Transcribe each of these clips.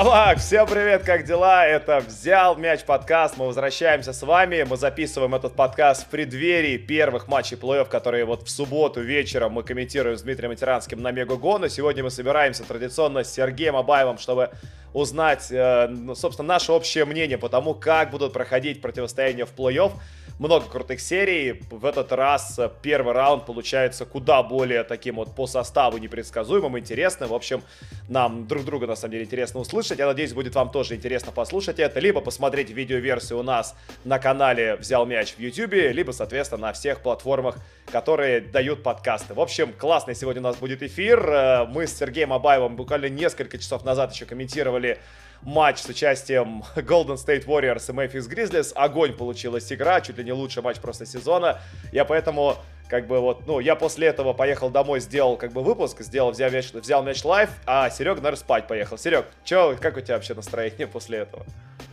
Лавак, всем привет, как дела? Это «Взял мяч» подкаст, мы возвращаемся с вами, мы записываем этот подкаст в преддверии первых матчей плей-офф, которые вот в субботу вечером мы комментируем с Дмитрием Матеранским на Мегагону. Сегодня мы собираемся традиционно с Сергеем Абаевым, чтобы узнать, э, ну, собственно, наше общее мнение по тому, как будут проходить противостояния в плей-офф много крутых серий. В этот раз э, первый раунд получается куда более таким вот по составу непредсказуемым, интересным. В общем, нам друг друга на самом деле интересно услышать. Я надеюсь, будет вам тоже интересно послушать это. Либо посмотреть видеоверсию у нас на канале «Взял мяч» в YouTube, либо, соответственно, на всех платформах, которые дают подкасты. В общем, классный сегодня у нас будет эфир. Э, мы с Сергеем Абаевым буквально несколько часов назад еще комментировали матч с участием Golden State Warriors и Memphis Grizzlies. Огонь получилась игра, чуть ли не лучший матч просто сезона. Я поэтому как бы вот, ну, я после этого поехал домой, сделал как бы выпуск, сделал, взял мяч, взял мяч live, а Серег, наверное, спать поехал. Серег, чё, как у тебя вообще настроение после этого?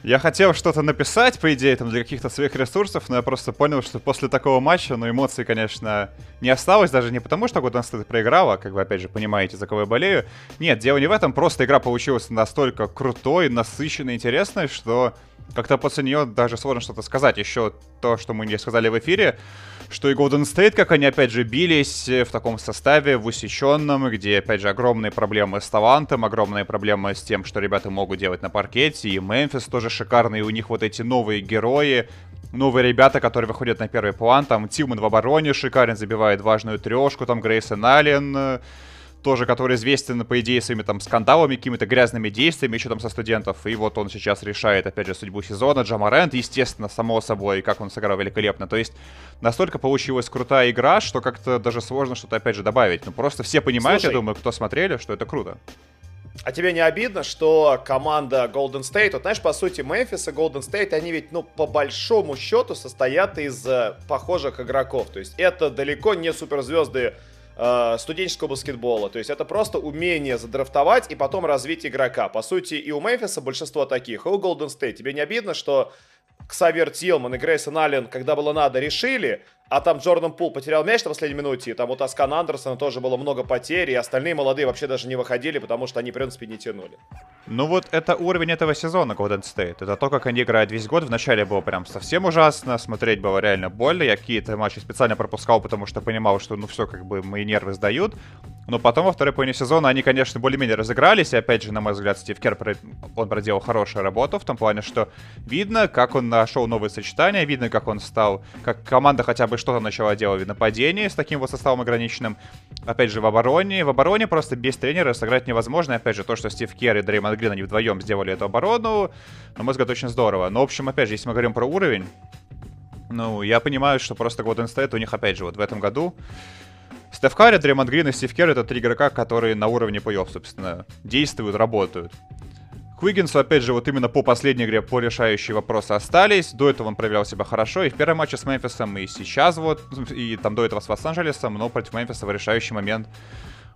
Я хотел что-то написать, по идее, там, для каких-то своих ресурсов, но я просто понял, что после такого матча, ну, эмоций, конечно, не осталось, даже не потому, что Golden State проиграла, как вы, опять же, понимаете, за кого я болею. Нет, дело не в этом, просто игра получилась настолько крутой, насыщенной, интересной, что как-то после нее даже сложно что-то сказать. Еще то, что мы не сказали в эфире, что и Golden State, как они опять же бились в таком составе, в усеченном, где опять же огромные проблемы с талантом, огромные проблемы с тем, что ребята могут делать на паркете, и Мемфис тоже шикарный, и у них вот эти новые герои, новые ребята, которые выходят на первый план, там Тилман в обороне шикарен, забивает важную трешку, там Грейсон Аллен, тоже, который известен, по идее, своими там скандалами, какими-то грязными действиями еще там со студентов. И вот он сейчас решает, опять же, судьбу сезона. Джамарент, естественно, само собой, как он сыграл великолепно. То есть настолько получилась крутая игра, что как-то даже сложно что-то, опять же, добавить. Ну, просто все понимают, Слушай, я думаю, кто смотрели, что это круто. А тебе не обидно, что команда Golden State, вот знаешь, по сути, Мемфис и Golden State, они ведь, ну, по большому счету состоят из э, похожих игроков. То есть это далеко не суперзвезды э, студенческого баскетбола. То есть это просто умение задрафтовать и потом развить игрока. По сути, и у Мемфиса большинство таких, и у Golden State. Тебе не обидно, что Ксавер Тилман и Грейсон Аллен, когда было надо, решили, а там Джордан Пул потерял мяч на последней минуте, и там у Таскана Андерсона тоже было много потерь, и остальные молодые вообще даже не выходили, потому что они, в принципе, не тянули. Ну вот это уровень этого сезона Golden State. Это то, как они играют весь год. Вначале было прям совсем ужасно, смотреть было реально больно. Я какие-то матчи специально пропускал, потому что понимал, что ну все, как бы мои нервы сдают. Но потом во второй половине сезона они, конечно, более-менее разыгрались. И опять же, на мой взгляд, Стив Кер, он проделал хорошую работу в том плане, что видно, как он нашел новые сочетания, видно, как он стал, как команда хотя бы что-то начала делать в нападении с таким вот составом ограниченным. Опять же, в обороне. В обороне просто без тренера сыграть невозможно. Опять же, то, что Стив Кер и Дреймонд Грин, они вдвоем сделали эту оборону, на мой взгляд, очень здорово. Но, в общем, опять же, если мы говорим про уровень, ну, я понимаю, что просто Golden State у них, опять же, вот в этом году Стеф Карри, Дреймонд Грин и Стив Керр — это три игрока, которые на уровне плей-офф, собственно, действуют, работают. Куиггинсу, опять же, вот именно по последней игре, по решающие вопросы остались. До этого он проявлял себя хорошо и в первом матче с Мемфисом, и сейчас вот, и там до этого с Лос-Анджелесом, но против Мемфиса в решающий момент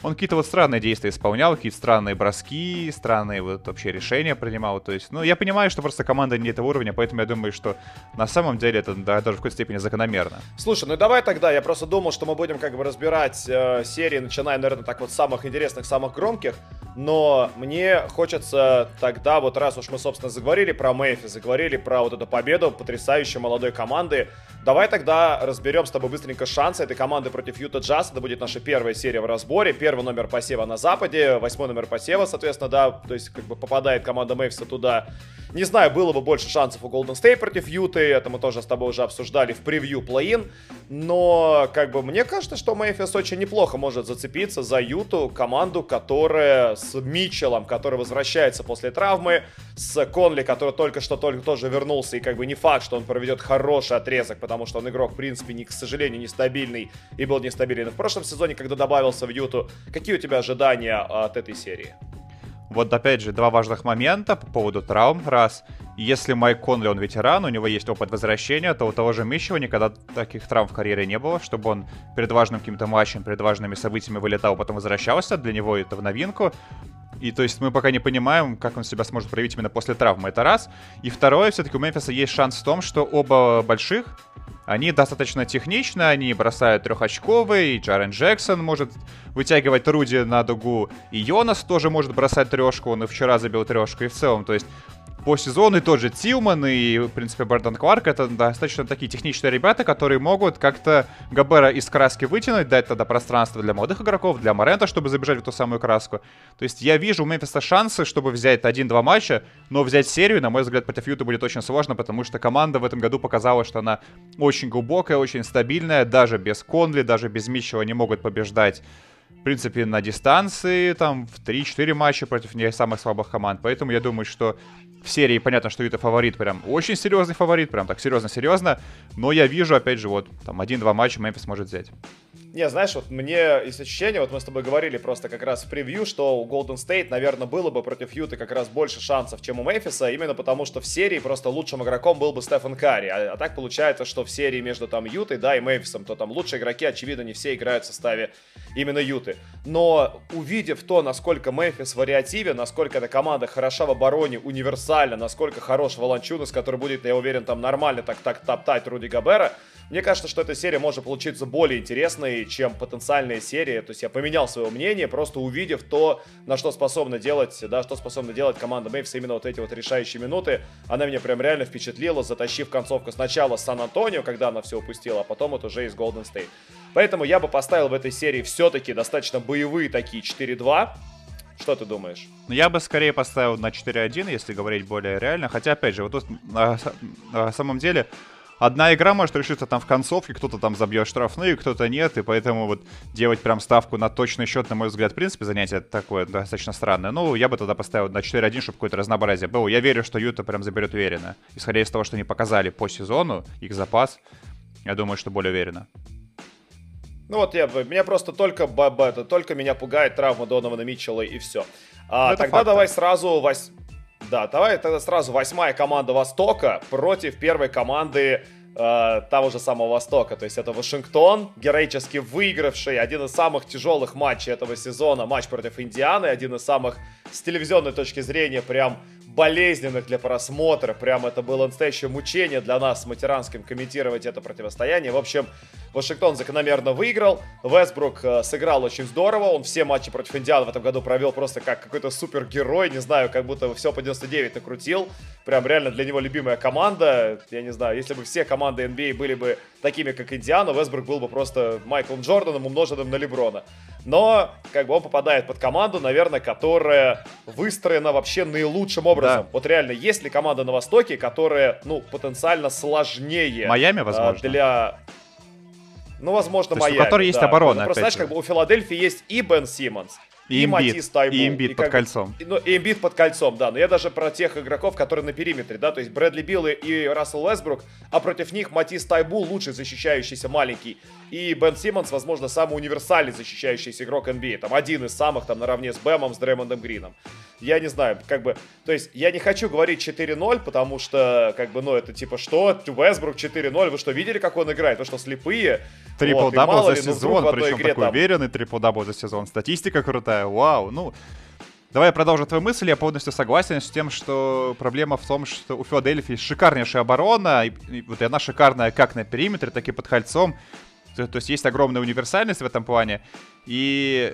он какие-то вот странные действия исполнял, какие-то странные броски, странные вот вообще решения принимал. То есть, ну, я понимаю, что просто команда не этого уровня, поэтому я думаю, что на самом деле это да, даже в какой-то степени закономерно. Слушай, ну давай тогда, я просто думал, что мы будем как бы разбирать э, серии, начиная, наверное, так вот с самых интересных, самых громких, но мне хочется тогда, вот раз уж мы, собственно, заговорили про Мэйфи, заговорили про вот эту победу потрясающей молодой команды, давай тогда разберем с тобой быстренько шансы этой команды против Юта Джаз. Это будет наша первая серия в разборе. Первый номер посева на западе, восьмой номер посева, соответственно, да, то есть как бы попадает команда Мэйфса туда. Не знаю, было бы больше шансов у Golden State против Юты, это мы тоже с тобой уже обсуждали в превью плей-ин, но как бы мне кажется, что Мэйфис очень неплохо может зацепиться за Юту, команду, которая с Митчеллом, который возвращается после травмы, с Конли, который только что только тоже вернулся, и как бы не факт, что он проведет хороший отрезок, потому что он игрок, в принципе, не, к сожалению, нестабильный и был нестабилен в прошлом сезоне, когда добавился в Юту. Какие у тебя ожидания от этой серии? Вот опять же, два важных момента по поводу травм. Раз, если Майк Конли, он ветеран, у него есть опыт возвращения, то у того же Мищева никогда таких травм в карьере не было, чтобы он перед важным каким-то матчем, перед важными событиями вылетал, потом возвращался. Для него это в новинку. И то есть мы пока не понимаем, как он себя сможет проявить именно после травмы. Это раз. И второе, все-таки у Мемфиса есть шанс в том, что оба больших, они достаточно техничны, они бросают трехочковые, и Джарен Джексон может вытягивать Руди на дугу, и Йонас тоже может бросать трешку, он и вчера забил трешку, и в целом, то есть по сезону и тот же Тилман и, в принципе, Бардон Кларк это достаточно такие техничные ребята, которые могут как-то Габера из краски вытянуть, дать тогда пространство для молодых игроков, для Морента, чтобы забежать в ту самую краску. То есть я вижу у Мемфиса шансы, чтобы взять один-два матча, но взять серию, на мой взгляд, против Юта будет очень сложно, потому что команда в этом году показала, что она очень глубокая, очень стабильная, даже без Конли, даже без Митчелла не могут побеждать в принципе, на дистанции, там, в 3-4 матча против не самых слабых команд. Поэтому я думаю, что в серии понятно, что это фаворит, прям очень серьезный фаворит, прям так серьезно-серьезно. Но я вижу, опять же, вот там один-два матча Мемфис может взять. Не, знаешь, вот мне есть ощущение, вот мы с тобой говорили просто как раз в превью, что у Golden State, наверное, было бы против Юты как раз больше шансов, чем у Мемфиса, именно потому что в серии просто лучшим игроком был бы Стефан Карри. А, а так получается, что в серии между там Ютой, да, и Мемфисом, то там лучшие игроки, очевидно, не все играют в составе именно Юты. Но увидев то, насколько Мемфис вариативен, насколько эта команда хороша в обороне, универсальна, насколько хорош Волончунас, который будет, я уверен, там нормально так так топтать Руди Габера, мне кажется, что эта серия может получиться более интересной, чем потенциальная серия. То есть я поменял свое мнение, просто увидев то, на что способна делать, да, что способна делать команда Мейвса именно вот эти вот решающие минуты. Она меня прям реально впечатлила, затащив концовку сначала с Сан-Антонио, когда она все упустила, а потом вот уже из Голден Стейт. Поэтому я бы поставил в этой серии все-таки достаточно боевые такие 4-2. Что ты думаешь? Ну, я бы скорее поставил на 4-1, если говорить более реально. Хотя, опять же, вот тут на, на самом деле одна игра может решиться там в концовке, кто-то там забьет штрафные, кто-то нет, и поэтому вот делать прям ставку на точный счет, на мой взгляд, в принципе, занятие такое достаточно странное. Ну, я бы тогда поставил на 4-1, чтобы какое-то разнообразие было. Я верю, что Юта прям заберет уверенно. Исходя из того, что они показали по сезону, их запас, я думаю, что более уверенно. Ну вот я, меня просто только, это, только меня пугает травма Донована Митчелла и все. А, ну, тогда факт, давай сразу вось... Да, давай тогда сразу восьмая команда Востока против первой команды э, того же самого Востока. То есть это Вашингтон, героически выигравший один из самых тяжелых матчей этого сезона, матч против Индианы, один из самых с телевизионной точки зрения прям болезненных для просмотра. Прям это было настоящее мучение для нас с матеранским комментировать это противостояние. В общем, Вашингтон закономерно выиграл. Вестбрук э, сыграл очень здорово. Он все матчи против Индиан в этом году провел просто как какой-то супергерой. Не знаю, как будто все по 99 накрутил. Прям реально для него любимая команда. Я не знаю, если бы все команды NBA а были бы такими, как Индиана, Вестбрук был бы просто Майклом Джорданом, умноженным на Леброна. Но, как бы, он попадает под команду, наверное, которая выстроена вообще наилучшим образом. Да. Вот реально, есть ли команда на Востоке, которая, ну, потенциально сложнее... Майами, возможно. Для... Ну, возможно, Майами. У которой да. есть оборона, ну, Просто, знаешь, как бы у Филадельфии есть и Бен Симмонс, и, и Матис Тайбу. И имбит под кольцом. Ну, и имбит под кольцом, да. Но я даже про тех игроков, которые на периметре, да. То есть Брэдли Билл и Рассел Уэсбрук, а против них Матис Тайбу лучший защищающийся маленький. И Бен Симмонс, возможно, самый универсальный защищающийся игрок NBA. Там один из самых, там, наравне с Бэмом, с Дреймондом Грином. Я не знаю, как бы, то есть я не хочу говорить 4-0, потому что, как бы, ну, это типа, что, Уэсбрук 4-0, вы что, видели, как он играет? Вы что, слепые? Трипл-дабл вот, за ли, ну, сезон, ну, причем игре, такой там... уверенный трипл-дабл за сезон. Статистика крутая, вау, ну... Давай я продолжу твою мысль. Я полностью согласен с тем, что проблема в том, что у Филадельфии шикарнейшая оборона, и, и вот она шикарная как на периметре, так и под кольцом. То, то есть есть огромная универсальность в этом плане. И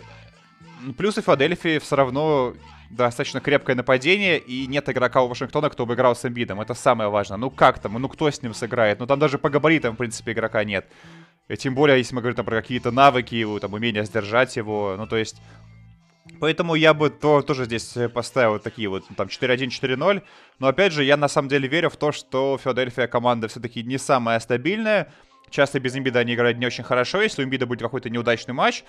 плюсы Филадельфии все равно достаточно крепкое нападение, и нет игрока у Вашингтона, кто бы играл с Эмбидом. Это самое важное. Ну как там? Ну кто с ним сыграет? Ну там даже по габаритам, в принципе, игрока нет. И тем более, если мы говорим там, про какие-то навыки его, там, умение сдержать его. Ну то есть... Поэтому я бы то, тоже здесь поставил такие вот, там, 4-1, 4-0. Но, опять же, я на самом деле верю в то, что Филадельфия команда все-таки не самая стабильная. Часто без Эмбида они играют не очень хорошо. Если у Эмбида будет какой-то неудачный матч,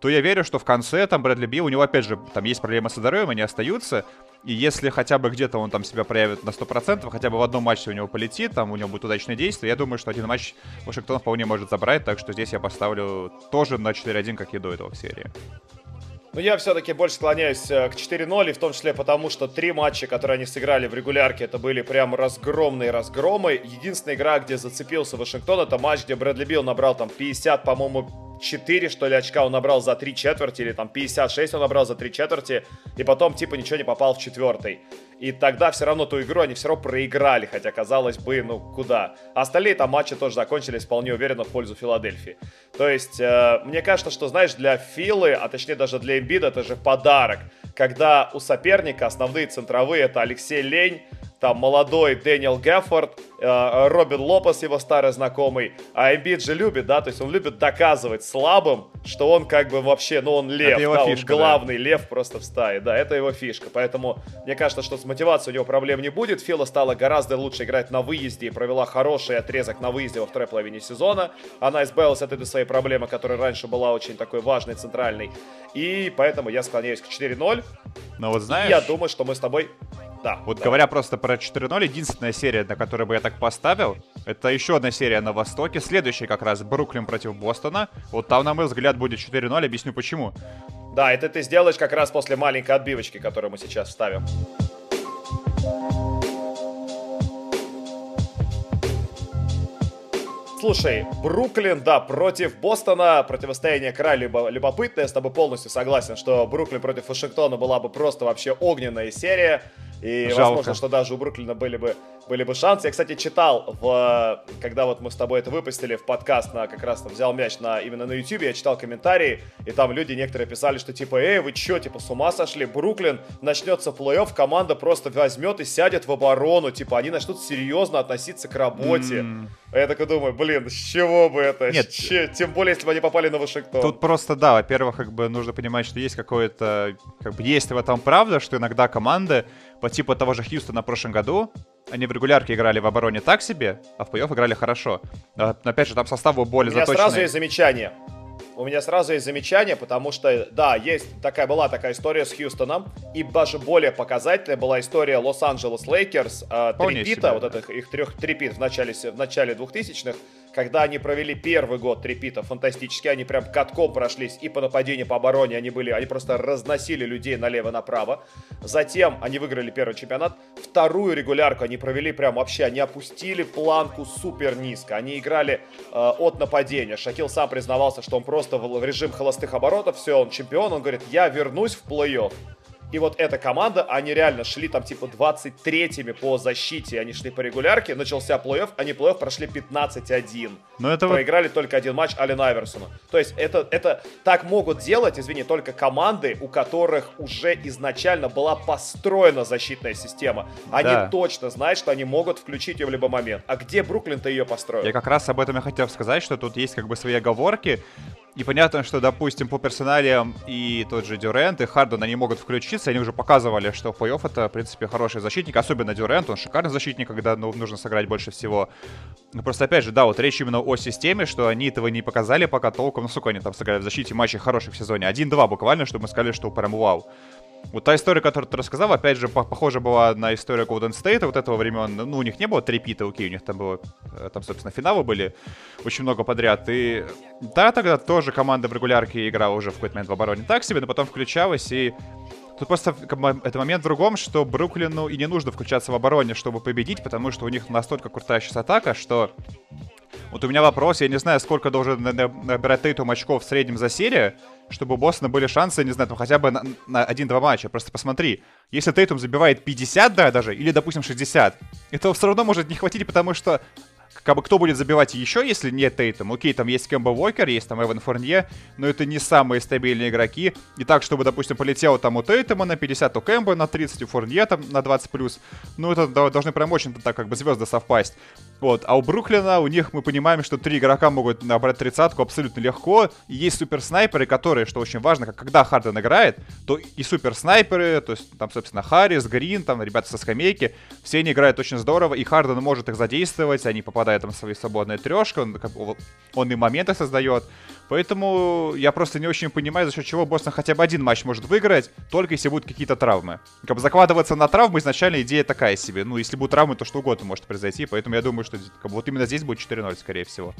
то я верю, что в конце там Брэдли Билл, у него опять же там есть проблемы со здоровьем, они остаются. И если хотя бы где-то он там себя проявит на 100%, хотя бы в одном матче у него полетит, там у него будет удачное действие, я думаю, что один матч Вашингтон вполне может забрать, так что здесь я поставлю тоже на 4-1, как и до этого в серии. Ну, я все-таки больше склоняюсь э, к 4-0, и в том числе потому, что три матча, которые они сыграли в регулярке, это были прям разгромные разгромы. Единственная игра, где зацепился Вашингтон, это матч, где Брэдли Билл набрал там 50, по-моему, 54, что ли, очка он набрал за три четверти, или там 56 он набрал за три четверти, и потом, типа, ничего не попал в четвертый. И тогда все равно ту игру они все равно проиграли, хотя казалось бы, ну куда. А остальные там матчи тоже закончились вполне уверенно в пользу Филадельфии. То есть, э, мне кажется, что, знаешь, для Филы, а точнее даже для Эмбида, это же подарок, когда у соперника основные центровые это Алексей Лень, там молодой Дэниел Геффорд, э, Робин Лопес, его старый знакомый, а Эмбит же любит, да, то есть он любит доказывать слабым, что он как бы вообще, ну он лев, да, фишка, он главный да. лев просто в стае, да, это его фишка, поэтому мне кажется, что с мотивацией у него проблем не будет, Фила стала гораздо лучше играть на выезде и провела хороший отрезок на выезде во второй половине сезона, она избавилась от этой своей проблемы, которая раньше была очень такой важной, центральной, и поэтому я склоняюсь к 4-0. Но вот знаешь... И я думаю, что мы с тобой да. Вот да. говоря просто про 4.0, единственная серия, на которую бы я так поставил, это еще одна серия на Востоке. Следующая как раз Бруклин против Бостона. Вот там, на мой взгляд, будет 4.0. Объясню почему. Да, это ты сделаешь как раз после маленькой отбивочки, которую мы сейчас Bye. Слушай, Бруклин, да, против Бостона, противостояние крайне любопытное, я с тобой полностью согласен, что Бруклин против Вашингтона была бы просто вообще огненная серия. И Жалко. возможно, что даже у Бруклина были бы, были бы шансы. Я, кстати, читал, в, когда вот мы с тобой это выпустили в подкаст, на, как раз там взял мяч на, именно на YouTube, я читал комментарии, и там люди некоторые писали, что типа, эй, вы чё, типа, с ума сошли? Бруклин, начнется плей-офф, команда просто возьмет и сядет в оборону, типа, они начнут серьезно относиться к работе. Mm. Я такой думаю, блин, с чего бы это? Нет. Ч- тем более, если бы они попали на Вашингтон. Тут просто, да, во-первых, как бы нужно понимать, что есть какое-то, как бы есть в этом правда, что иногда команды по типу того же Хьюстона в прошлом году, они в регулярке играли в обороне так себе, а в плей-офф играли хорошо. Но, опять же, там составы более заточенные. У меня сразу есть замечание у меня сразу есть замечание, потому что, да, есть такая, была такая история с Хьюстоном, и даже более показательная была история Лос-Анджелес Лейкерс, э, three-peat а, вот этих их трех three-peat в начале, в начале 2000-х, когда они провели первый год трипита фантастически, они прям катком прошлись и по нападению, по обороне, они были, они просто разносили людей налево-направо. Затем они выиграли первый чемпионат. Вторую регулярку они провели прям вообще, они опустили планку супер низко. Они играли э, от нападения. Шакил сам признавался, что он просто в режим холостых оборотов, все, он чемпион, он говорит, я вернусь в плей-офф. И вот эта команда, они реально шли там типа 23-ми по защите, они шли по регулярке, начался плей-офф, они плей-офф прошли 15-1. Но это Проиграли вот... только один матч Ален Айверсону. То есть это, это так могут делать, извини, только команды, у которых уже изначально была построена защитная система. Они да. точно знают, что они могут включить ее в любой момент. А где Бруклин-то ее построил? Я как раз об этом и хотел сказать, что тут есть как бы свои оговорки. И понятно, что, допустим, по персоналиям и тот же Дюрент, и Харден, они могут включиться, они уже показывали, что плей-офф это, в принципе, хороший защитник, особенно Дюрент, он шикарный защитник, когда ну, нужно сыграть больше всего. Но просто, опять же, да, вот речь именно о системе, что они этого не показали пока толком, ну, сука, они там сыграли в защите матчей хороших в сезоне. Один-два буквально, чтобы мы сказали, что прям вау. Вот та история, которую ты рассказал, опять же, похоже была на историю Golden State вот этого времен. Ну, у них не было трепита, окей, у них там было, э, там, собственно, финалы были очень много подряд. И да, тогда тоже команда в регулярке играла уже в какой-то момент в обороне так себе, но потом включалась и Тут просто это момент в другом, что Бруклину и не нужно включаться в обороне, чтобы победить, потому что у них настолько крутая сейчас атака, что вот у меня вопрос, я не знаю, сколько должен набирать Тейтум очков в среднем за серию, чтобы у Бостона были шансы, не знаю, там хотя бы на, на 1-2 матча. Просто посмотри, если Тейтум забивает 50, да, даже, или, допустим, 60, этого все равно может не хватить, потому что как бы кто будет забивать еще, если нет Тейтом? Окей, там есть Кэмбо Уокер, есть там Эван Форнье, но это не самые стабильные игроки. И так, чтобы, допустим, полетело там у Тейтома на 50, у Кэмбо на 30, у Форнье там на 20+, плюс, ну это должны прям очень так как бы звезды совпасть. Вот, а у Бруклина, у них мы понимаем, что три игрока могут набрать тридцатку абсолютно легко. И есть суперснайперы, которые, что очень важно, как когда Харден играет, то и суперснайперы, то есть там, собственно, Харрис, Грин, там ребята со скамейки, все они играют очень здорово, и Харден может их задействовать, они попадают там в свои свободные трешки, он, он и моменты создает. Поэтому я просто не очень понимаю, за счет чего Бостон хотя бы один матч может выиграть, только если будут какие-то травмы. Как бы закладываться на травмы изначально идея такая себе. Ну, если будут травмы, то что угодно может произойти. Поэтому я думаю, что вот именно здесь будет 4-0, скорее всего.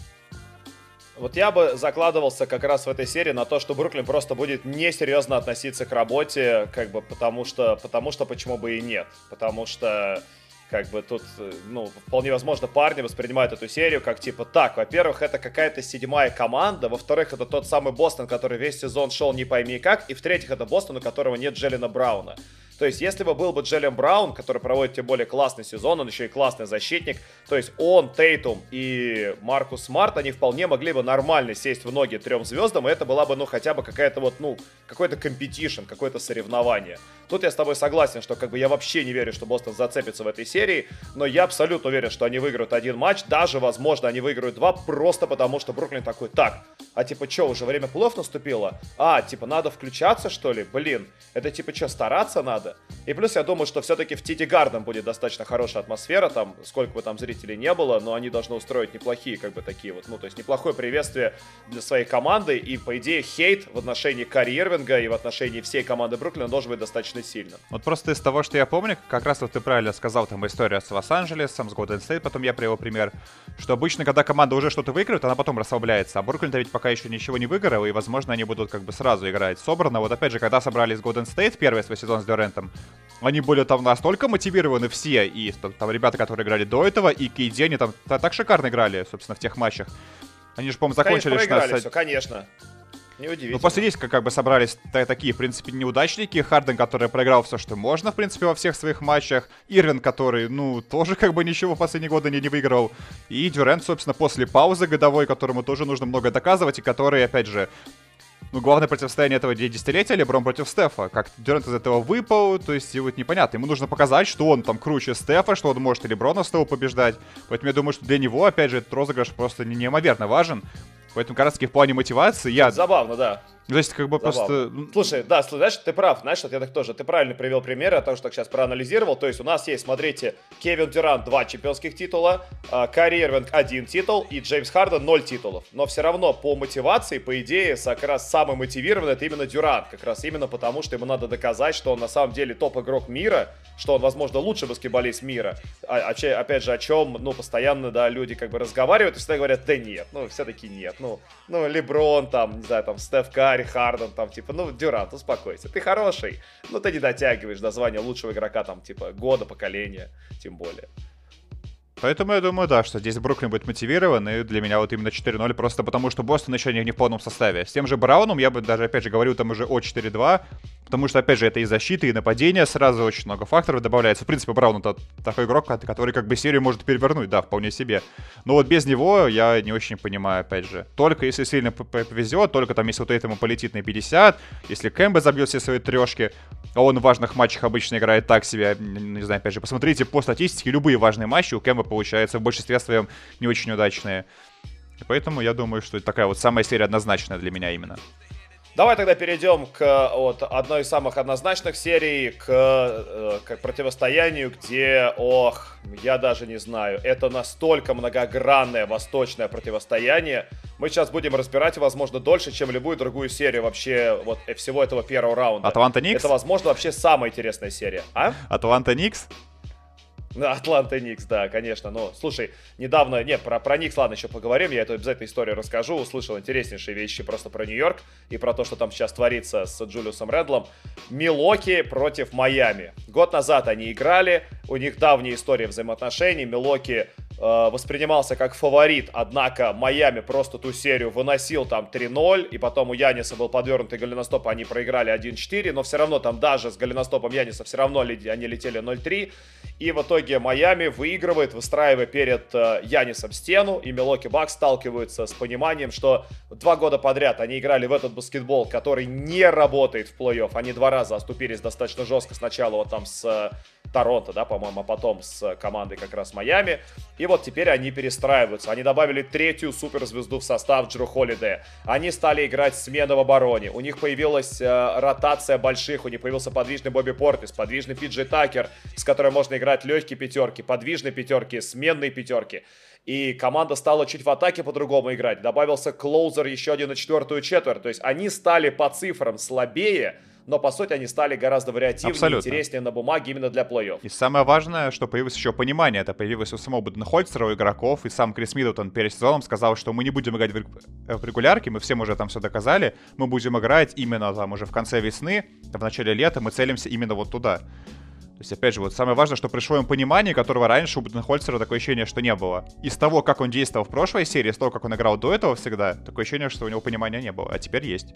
Вот я бы закладывался как раз в этой серии на то, что Бруклин просто будет несерьезно относиться к работе, как бы потому что, потому что почему бы и нет. Потому что как бы тут, ну, вполне возможно, парни воспринимают эту серию как типа так, во-первых, это какая-то седьмая команда, во-вторых, это тот самый Бостон, который весь сезон шел не пойми как, и в-третьих, это Бостон, у которого нет Джеллина Брауна. То есть, если бы был бы Джеллен Браун, который проводит тем более классный сезон, он еще и классный защитник, то есть он, Тейтум и Маркус Смарт, они вполне могли бы нормально сесть в ноги трем звездам, и это была бы, ну, хотя бы какая-то вот, ну, какой-то competition, какое-то соревнование. Тут я с тобой согласен, что как бы я вообще не верю, что Бостон зацепится в этой серии, но я абсолютно уверен, что они выиграют один матч, даже, возможно, они выиграют два, просто потому что Бруклин такой, так, а типа что, уже время плей-оффов наступило? А, типа надо включаться, что ли? Блин, это типа что, стараться надо? И плюс я думаю, что все-таки в Тити Гарден будет достаточно хорошая атмосфера, там, сколько бы там зрителей не было, но они должны устроить неплохие, как бы, такие вот, ну, то есть неплохое приветствие для своей команды, и, по идее, хейт в отношении Карри Ирвинга и в отношении всей команды Бруклина должен быть достаточно сильно. Вот просто из того, что я помню, как раз вот ты правильно сказал, там, история с Лос-Анджелесом, с Голден Стейт, потом я привел пример, что обычно, когда команда уже что-то выигрывает, она потом расслабляется, а Бруклин-то ведь пока еще ничего не выиграл, и, возможно, они будут как бы сразу играть собрано. Вот опять же, когда собрались Golden State первый свой сезон с Дюрентом, они были там настолько мотивированы все, и там, там ребята, которые играли до этого, и Кейди, они там так шикарно играли, собственно, в тех матчах. Они же, по-моему, закончили... Конечно, проиграли 16... все, конечно. Неудивительно. Ну, после здесь как, как бы собрались такие, в принципе, неудачники. Харден, который проиграл все, что можно, в принципе, во всех своих матчах. Ирвин, который, ну, тоже как бы ничего в последние годы не, не выиграл. И Дюрент, собственно, после паузы годовой, которому тоже нужно много доказывать, и который, опять же, ну, главное противостояние этого десятилетия Леброн против Стефа. Как Дюрант из этого выпал, то есть вот непонятно. Ему нужно показать, что он там круче Стефа, что он может и Леброна с побеждать. Поэтому я думаю, что для него, опять же, этот розыгрыш просто неимоверно важен. Поэтому как раз таки в плане мотивации я... Забавно, да. То есть, как бы Забавно. просто... Слушай, да, знаешь, ты прав, знаешь, вот я так тоже, ты правильно привел примеры о том, что так сейчас проанализировал. То есть у нас есть, смотрите, Кевин Дюрант два чемпионских титула, а, Карри Ирвинг один титул и Джеймс Харден ноль титулов. Но все равно по мотивации, по идее, как раз самый мотивированный это именно Дюрант. Как раз именно потому, что ему надо доказать, что он на самом деле топ-игрок мира, что он, возможно, лучший баскетболист мира. А, а, опять же, о чем, ну, постоянно, да, люди как бы разговаривают и всегда говорят, да нет, ну, все-таки нет. Ну, ну, Леброн, там, не знаю, там, Стеф Карри, Гарри, Харден, там, типа, ну, Дюрант, успокойся, ты хороший, но ты не дотягиваешь до звания лучшего игрока, там, типа, года, поколения, тем более. Поэтому я думаю, да, что здесь Бруклин будет мотивирован, и для меня вот именно 4-0, просто потому что Бостон еще не в полном составе. С тем же Брауном я бы даже, опять же, говорил там уже о 4-2, Потому что, опять же, это и защита, и нападение, сразу очень много факторов добавляется. В принципе, Браун это такой игрок, который как бы серию может перевернуть, да, вполне себе. Но вот без него я не очень понимаю, опять же. Только если сильно повезет, только там, если вот этому полетит на 50, если Кэмбе забьет все свои трешки, а он в важных матчах обычно играет так себе, не знаю, опять же, посмотрите по статистике, любые важные матчи у Кэмба получаются в большинстве своем не очень удачные. И поэтому я думаю, что такая вот самая серия однозначная для меня именно. Давай тогда перейдем к вот, одной из самых однозначных серий, к, э, к противостоянию, где, ох, я даже не знаю, это настолько многогранное восточное противостояние. Мы сейчас будем разбирать, возможно, дольше, чем любую другую серию вообще вот всего этого первого раунда. Атланта Никс? Это, возможно, вообще самая интересная серия. А? Атланта Никс? Атланта Никс, да, конечно. Но, слушай, недавно, не, про, про Никс, ладно, еще поговорим, я эту обязательно историю расскажу. Услышал интереснейшие вещи просто про Нью-Йорк и про то, что там сейчас творится с Джулиусом Рэдлом. Милоки против Майами. Год назад они играли, у них давняя история взаимоотношений. Милоки воспринимался как фаворит, однако Майами просто ту серию выносил там 3-0, и потом у Яниса был подвернутый голеностоп, они проиграли 1-4, но все равно там даже с голеностопом Яниса все равно они летели 0-3, и в итоге Майами выигрывает, выстраивая перед э, Янисом стену, и Милоки Бак сталкиваются с пониманием, что два года подряд они играли в этот баскетбол, который не работает в плей-офф, они два раза оступились достаточно жестко сначала вот там с Торонто, да, по-моему, а потом с командой как раз Майами. И вот теперь они перестраиваются. Они добавили третью суперзвезду в состав Джру Холлиде. Они стали играть смены в обороне. У них появилась э, ротация больших. У них появился подвижный Бобби Портис, подвижный Пиджей Такер, с которым можно играть легкие пятерки, подвижные пятерки, сменные пятерки. И команда стала чуть в атаке по-другому играть. Добавился клоузер еще один на четвертую четверть. То есть они стали по цифрам слабее, но по сути они стали гораздо вариативнее, Абсолютно. интереснее на бумаге именно для плей-офф. И самое важное, что появилось еще понимание, это появилось у самого Буденхольцера, у игроков, и сам Крис Миддлтон перед сезоном сказал, что мы не будем играть в регулярке, мы всем уже там все доказали, мы будем играть именно там уже в конце весны, в начале лета, мы целимся именно вот туда. То есть, опять же, вот самое важное, что пришло им понимание, которого раньше у Буденхольцера такое ощущение, что не было. Из того, как он действовал в прошлой серии, из того, как он играл до этого всегда, такое ощущение, что у него понимания не было, а теперь есть.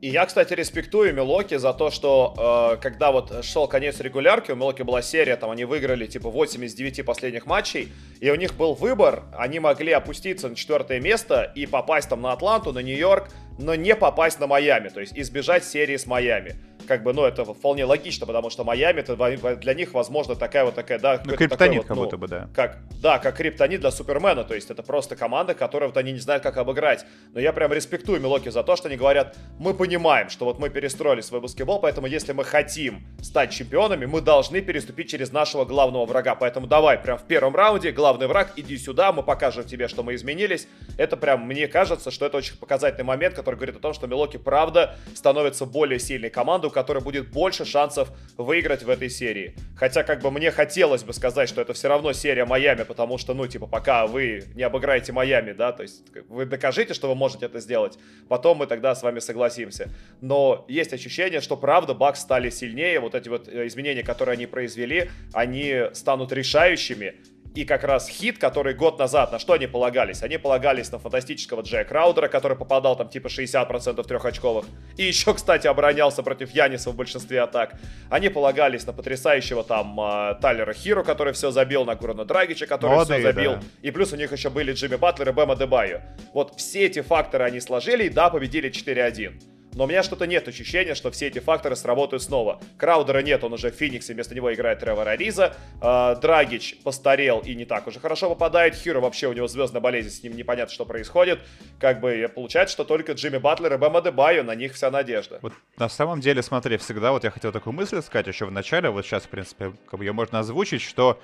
И я, кстати, респектую Милоки за то, что э, когда вот шел конец регулярки, у Милоки была серия, там они выиграли типа 8 из 9 последних матчей, и у них был выбор, они могли опуститься на четвертое место и попасть там на Атланту, на Нью-Йорк, но не попасть на Майами, то есть избежать серии с Майами как бы, ну, это вполне логично, потому что Майами, это для них, возможно, такая вот такая, да, ну, криптонит вот, как ну, будто бы, да. Как, да, как криптонит для Супермена, то есть это просто команда, которая вот они не знают, как обыграть. Но я прям респектую Милоки за то, что они говорят, мы понимаем, что вот мы перестроили свой баскетбол, поэтому если мы хотим стать чемпионами, мы должны переступить через нашего главного врага. Поэтому давай, прям в первом раунде, главный враг, иди сюда, мы покажем тебе, что мы изменились. Это прям, мне кажется, что это очень показательный момент, который говорит о том, что Милоки, правда, становится более сильной командой, которой будет больше шансов выиграть в этой серии. Хотя, как бы, мне хотелось бы сказать, что это все равно серия Майами, потому что, ну, типа, пока вы не обыграете Майами, да, то есть вы докажите, что вы можете это сделать, потом мы тогда с вами согласимся. Но есть ощущение, что, правда, Бакс стали сильнее, вот эти вот э, изменения, которые они произвели, они станут решающими, и как раз хит, который год назад, на что они полагались? Они полагались на фантастического Джея Краудера, который попадал там типа 60% трехочковых. И еще, кстати, оборонялся против Яниса в большинстве атак. Они полагались на потрясающего там э, Тайлера Хиру, который все забил, на Гурана Драгича, который Молодые, все забил. Да. И плюс у них еще были Джимми Батлер и Бэма Дебайо. Вот все эти факторы они сложили и да, победили 4-1 но у меня что-то нет ощущения, что все эти факторы сработают снова. Краудера нет, он уже в Фениксе, вместо него играет Тревор Ариза. Э, Драгич постарел и не так уже хорошо попадает. Хиро вообще у него звездная болезнь, с ним непонятно, что происходит. Как бы получается, что только Джимми Батлер и Бэма Дебайо, на них вся надежда. Вот на самом деле, смотри, всегда вот я хотел такую мысль сказать еще в начале, вот сейчас, в принципе, как бы ее можно озвучить, что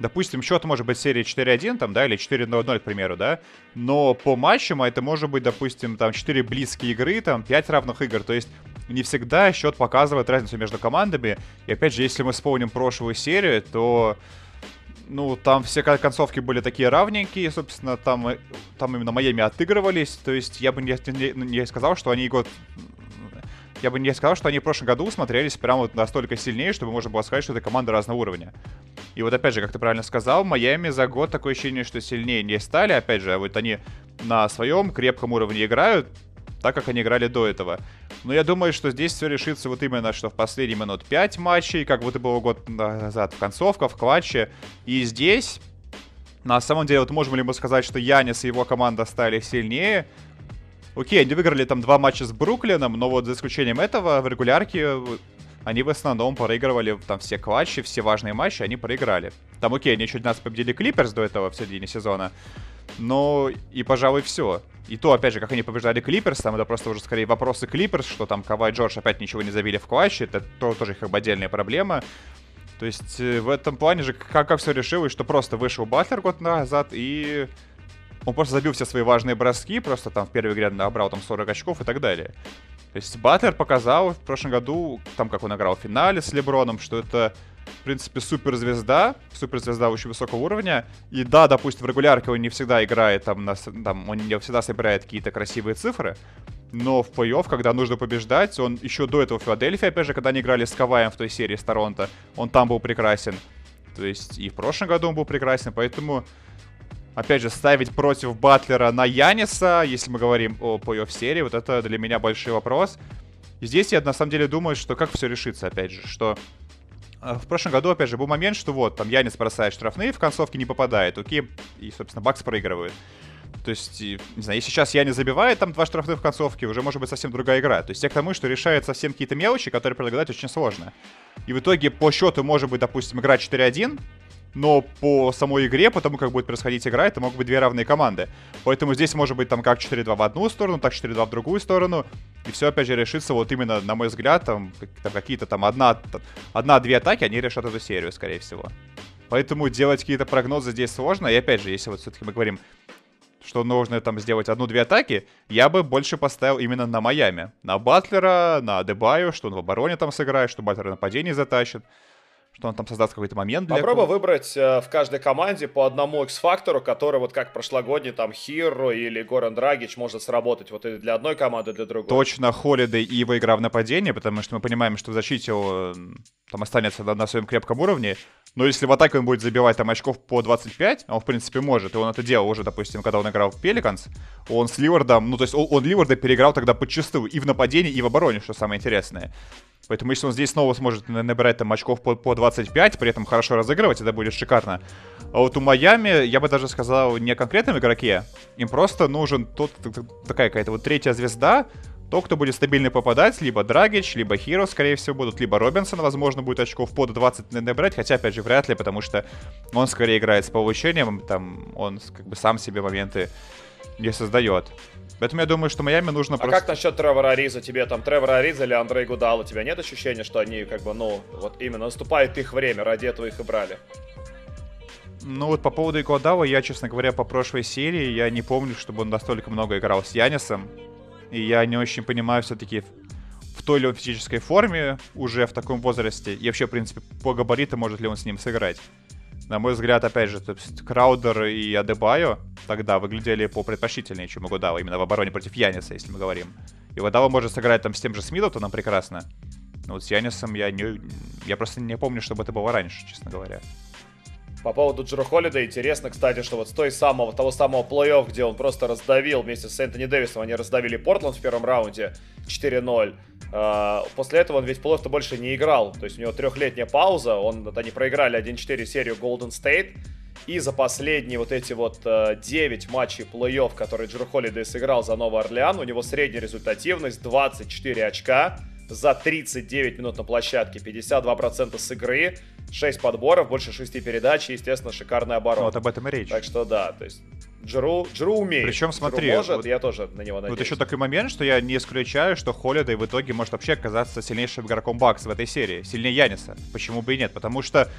допустим, счет может быть серии 4-1, там, да, или 4-0, к примеру, да, но по матчам это может быть, допустим, там, 4 близкие игры, там, 5 равных игр, то есть не всегда счет показывает разницу между командами, и опять же, если мы вспомним прошлую серию, то ну, там все концовки были такие равненькие, собственно, там, э, там именно Майами отыгрывались, то есть я бы не, не, не сказал, что они год я бы не сказал, что они в прошлом году смотрелись прям вот настолько сильнее, чтобы можно было сказать, что это команда разного уровня. И вот опять же, как ты правильно сказал, Майами за год такое ощущение, что сильнее не стали. Опять же, вот они на своем крепком уровне играют, так как они играли до этого. Но я думаю, что здесь все решится вот именно, что в последние минут 5 матчей, как и было год назад в концовка, в клатче. И здесь, на самом деле, вот можем ли мы сказать, что Янис и его команда стали сильнее? Окей, они выиграли там два матча с Бруклином, но вот за исключением этого в регулярке они в основном проигрывали там все клатчи, все важные матчи, они проиграли. Там, окей, они чуть нас победили Клиперс до этого в середине сезона, но и, пожалуй, все. И то, опять же, как они побеждали Клиперс, там это просто уже скорее вопросы Клиперс, что там Кавай Джордж опять ничего не забили в клатче, это то, тоже как бы отдельная проблема. То есть э, в этом плане же как, как все решилось, что просто вышел Батлер год назад и он просто забил все свои важные броски, просто там в первой игре набрал там 40 очков и так далее. То есть Батлер показал в прошлом году, там как он играл в финале с Леброном, что это, в принципе, суперзвезда, суперзвезда очень высокого уровня. И да, допустим, в регулярке он не всегда играет, там, на, там он не всегда собирает какие-то красивые цифры, но в плей-офф, когда нужно побеждать, он еще до этого в Филадельфии, опять же, когда они играли с Каваем в той серии с Торонто, он там был прекрасен. То есть и в прошлом году он был прекрасен, поэтому опять же, ставить против Батлера на Яниса, если мы говорим о плей-офф серии, вот это для меня большой вопрос. Здесь я на самом деле думаю, что как все решится, опять же, что э, в прошлом году, опять же, был момент, что вот, там Янис бросает штрафные, в концовке не попадает, окей, и, собственно, Бакс проигрывает. То есть, не знаю, если сейчас я не забиваю там два штрафных в концовке, уже может быть совсем другая игра. То есть я к тому, что решает совсем какие-то мелочи, которые предугадать очень сложно. И в итоге по счету может быть, допустим, игра 4-1, но по самой игре, потому как будет происходить игра, это могут быть две равные команды. Поэтому здесь может быть там как 4-2 в одну сторону, так 4-2 в другую сторону. И все, опять же, решится вот именно, на мой взгляд, там, там какие-то там одна, одна-две атаки, они решат эту серию, скорее всего. Поэтому делать какие-то прогнозы здесь сложно. И опять же, если вот все-таки мы говорим, что нужно там сделать одну-две атаки, я бы больше поставил именно на Майами. На Батлера, на Дебаю, что он в обороне там сыграет, что Батлер нападение затащит что он там создаст какой-то момент для... Попробуй выбрать э, в каждой команде по одному X-фактору, который вот как прошлогодний там Хиро или Горан Драгич может сработать вот и для одной команды, для другой. Точно Холидей и его игра в нападении, потому что мы понимаем, что в защите он там останется на, на своем крепком уровне, но если в атаке он будет забивать там очков по 25, а он в принципе может, и он это делал уже, допустим, когда он играл в Пеликанс, он с Ливардом, ну то есть он, он Ливарда переиграл тогда подчастую и в нападении, и в обороне, что самое интересное. Поэтому если он здесь снова сможет набирать там очков по, по 25, при этом хорошо разыгрывать, это будет шикарно. А вот у Майами, я бы даже сказал, не о конкретном игроке, им просто нужен тот, такая какая-то вот третья звезда, то, кто будет стабильно попадать, либо Драгич, либо Хиро, скорее всего, будут, либо Робинсон, возможно, будет очков под 20 набирать, хотя, опять же, вряд ли, потому что он скорее играет с получением, там, он как бы сам себе моменты не создает. Поэтому я думаю, что Майами нужно а просто... как насчет Тревора Ариза? Тебе там Тревор Ариза или Андрей Гудал? У тебя нет ощущения, что они как бы, ну, вот именно наступает их время, ради этого их и брали? Ну вот по поводу Игодава, я, честно говоря, по прошлой серии, я не помню, чтобы он настолько много играл с Янисом. И я не очень понимаю все-таки в той или иной физической форме уже в таком возрасте. И вообще, в принципе, по габариту может ли он с ним сыграть. На мой взгляд, опять же, то есть Краудер и Адебайо тогда выглядели по предпочтительнее, чем Игудава, именно в обороне против Яниса, если мы говорим. И Игудава может сыграть там с тем же с Миддлтоном прекрасно. Но вот с Янисом я не... Я просто не помню, чтобы это было раньше, честно говоря. По поводу Джеру Холлида интересно, кстати, что вот с той самого, того самого плей-офф, где он просто раздавил вместе с Энтони Дэвисом, они раздавили Портланд в первом раунде 4-0. Uh, после этого он ведь плей-офф-то больше не играл. То есть у него трехлетняя пауза, он, вот они проиграли 1-4 серию Golden State. И за последние вот эти вот uh, 9 матчей плей-офф, которые Джеру Холлидей сыграл за Новый Орлеан, у него средняя результативность 24 очка за 39 минут на площадке, 52% с игры, 6 подборов, больше 6 передач и, естественно, шикарный оборот. Вот об этом и речь. Так что да, то есть Джеру, Джеру умеет. Причем смотри, Джеру может, вот, я тоже на него надеюсь. Вот еще такой момент, что я не исключаю, что Холлидей в итоге может вообще оказаться сильнейшим игроком Бакс в этой серии, сильнее Яниса. Почему бы и нет? Потому что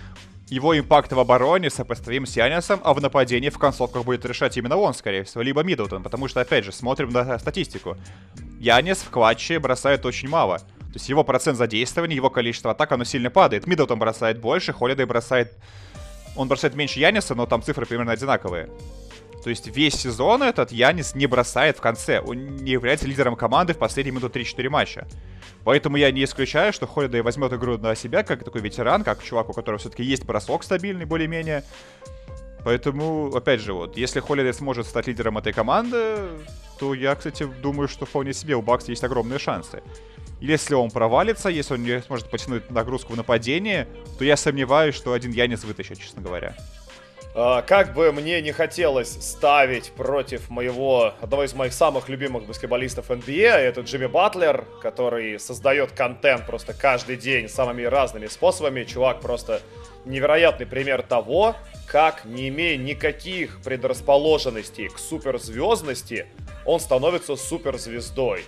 его импакт в обороне сопоставим с Янисом, а в нападении в концовках будет решать именно он, скорее всего, либо Миддлтон, потому что, опять же, смотрим на статистику. Янис в клатче бросает очень мало. То есть его процент задействования, его количество атак, оно сильно падает. Миддлтон бросает больше, Холидей бросает... Он бросает меньше Яниса, но там цифры примерно одинаковые. То есть весь сезон этот Янис не бросает в конце. Он не является лидером команды в последние минуты 3-4 матча. Поэтому я не исключаю, что Холидей возьмет игру на себя, как такой ветеран, как чувак, у которого все-таки есть бросок стабильный более-менее. Поэтому, опять же, вот, если Холидей сможет стать лидером этой команды, то я, кстати, думаю, что вполне себе у Бакса есть огромные шансы. Если он провалится, если он не сможет потянуть нагрузку в нападении, то я сомневаюсь, что один Янис вытащит, честно говоря. Uh, как бы мне не хотелось ставить против моего, одного из моих самых любимых баскетболистов NBA, это Джимми Батлер, который создает контент просто каждый день самыми разными способами. Чувак просто невероятный пример того, как, не имея никаких предрасположенностей к суперзвездности, он становится суперзвездой.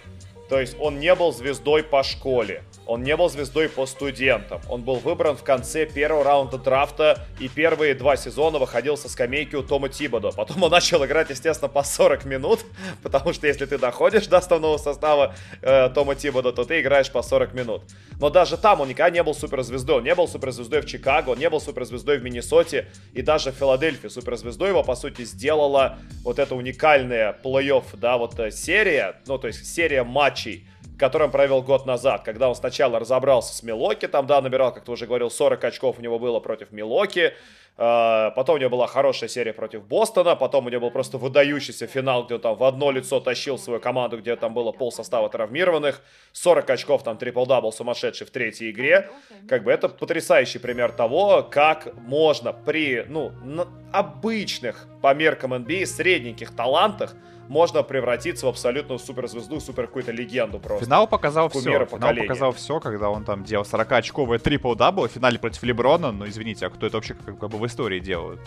То есть он не был звездой по школе, он не был звездой по студентам. Он был выбран в конце первого раунда драфта и первые два сезона выходил со скамейки у Тома Тибодо. Потом он начал играть, естественно, по 40 минут, потому что если ты доходишь до основного состава э, Тома Тибодо, то ты играешь по 40 минут. Но даже там он никогда не был суперзвездой. Он не был суперзвездой в Чикаго, он не был суперзвездой в Миннесоте и даже в Филадельфии. Суперзвездой его, по сути, сделала вот эта уникальная плей-офф, да, вот э, серия, ну, то есть серия матчей, который он провел год назад, когда он сначала разобрался с Милоки, там, да, набирал, как ты уже говорил, 40 очков у него было против Милоки, потом у него была хорошая серия против Бостона, потом у него был просто выдающийся финал, где он там в одно лицо тащил свою команду, где там было пол состава травмированных, 40 очков, там трипл-дабл сумасшедший в третьей игре. Как бы это потрясающий пример того, как можно при, ну, обычных по меркам NBA средненьких талантах можно превратиться в абсолютную суперзвезду, супер какую-то легенду просто. Финал показал все. Финал показал все, когда он там делал 40-очковый трипл-дабл в финале против Леброна. Ну, извините, а кто это вообще как, как бы в истории делает?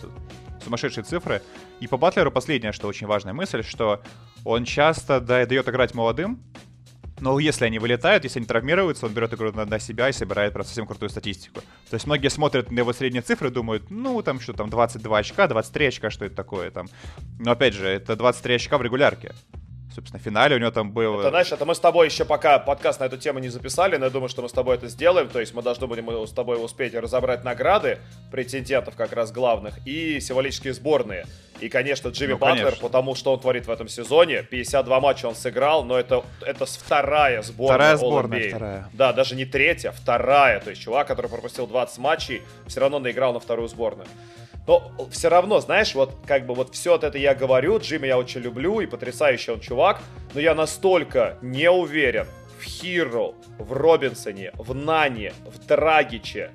Сумасшедшие цифры. И по Батлеру последняя, что очень важная мысль, что он часто дает играть молодым, но если они вылетают, если они травмируются, он берет игру на, на себя и собирает просто совсем крутую статистику. То есть многие смотрят на его средние цифры и думают, ну, там что там, 22 очка, 23 очка, что это такое там. Но опять же, это 23 очка в регулярке. Собственно, финале у него там был... Это, знаешь, это мы с тобой еще пока подкаст на эту тему не записали, но я думаю, что мы с тобой это сделаем. То есть мы должны будем с тобой успеть разобрать награды претендентов как раз главных и символические сборные. И, конечно, Джимми ну, Батлер, конечно. потому что он творит в этом сезоне. 52 матча он сыграл, но это, это вторая сборная Вторая сборная, вторая. Да, даже не третья, вторая. То есть чувак, который пропустил 20 матчей, все равно наиграл на вторую сборную. Но все равно, знаешь, вот как бы вот все это я говорю, Джимми я очень люблю, и потрясающий он чувак, но я настолько не уверен в Хиро, в Робинсоне, в Нане, в Драгиче,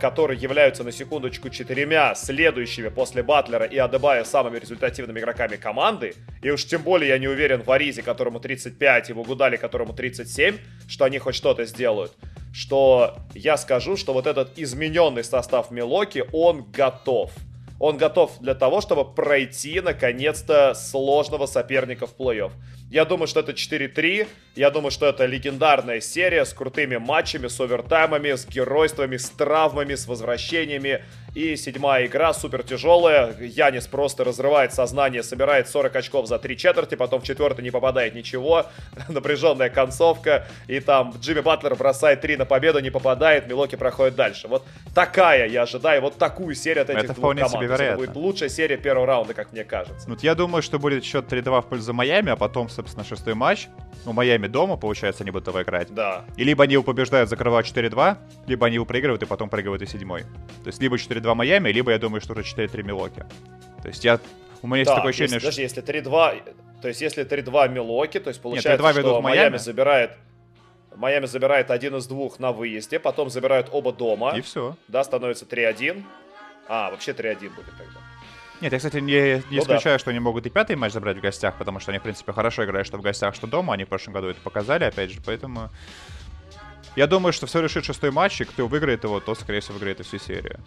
которые являются на секундочку четырьмя следующими после Батлера и Адебая самыми результативными игроками команды, и уж тем более я не уверен в Аризе, которому 35, и в Угудале, которому 37, что они хоть что-то сделают что я скажу, что вот этот измененный состав Милоки, он готов. Он готов для того, чтобы пройти, наконец-то, сложного соперника в плей-офф. Я думаю, что это 4-3. Я думаю, что это легендарная серия с крутыми матчами, с овертаймами, с геройствами, с травмами, с возвращениями. И седьмая игра супер тяжелая. Янис просто разрывает сознание, собирает 40 очков за три четверти, потом в четвертой не попадает ничего. Напряженная концовка. И там Джимми Батлер бросает три на победу, не попадает, Милоки проходит дальше. Вот такая я ожидаю, вот такую серию от этих это двух команд. Себе это будет лучшая серия первого раунда, как мне кажется. Ну, я думаю, что будет счет 3-2 в пользу Майами, а потом, собственно, шестой матч. У Майами дома, получается, они будут его играть. Да. И либо они его побеждают, закрывают 4-2, либо они его проигрывают и потом проигрывают и седьмой. То есть либо 4-2 Майами, либо я думаю, что уже 4-3 Милоки. То есть я... У меня есть да, такое ощущение, если, что... Даже если 3-2... То есть если 3-2 Милоки, то есть получается, Нет, что Майами. Майами забирает... Майами забирает один из двух на выезде, потом забирают оба дома. И все. Да, становится 3-1. А, вообще 3-1 будет тогда. Нет, я, кстати, не, не ну, исключаю, да. что они могут и пятый матч забрать в гостях, потому что они, в принципе, хорошо играют что в гостях, что дома. Они в прошлом году это показали, опять же, поэтому... Я думаю, что все решит шестой матч, и кто выиграет его, тот, скорее всего, выиграет и всю серию.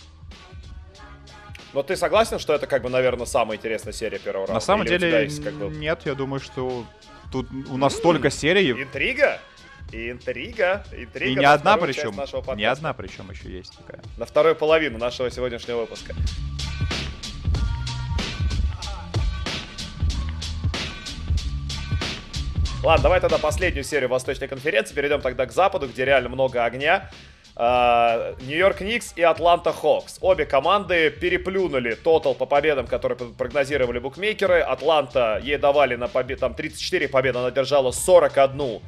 Но ты согласен, что это, как бы, наверное, самая интересная серия первого раунда? На самом Или деле, есть, как бы... нет, я думаю, что тут у нас столько серий. Интрига? Интрига, интрига. И не одна причем, не одна причем еще есть такая. На вторую половину нашего сегодняшнего выпуска. Ладно, давай тогда последнюю серию Восточной конференции. Перейдем тогда к Западу, где реально много огня. А, Нью-Йорк Никс и Атланта Хокс. Обе команды переплюнули тотал по победам, которые прогнозировали букмекеры. Атланта ей давали на побед... там 34 победы, она держала 41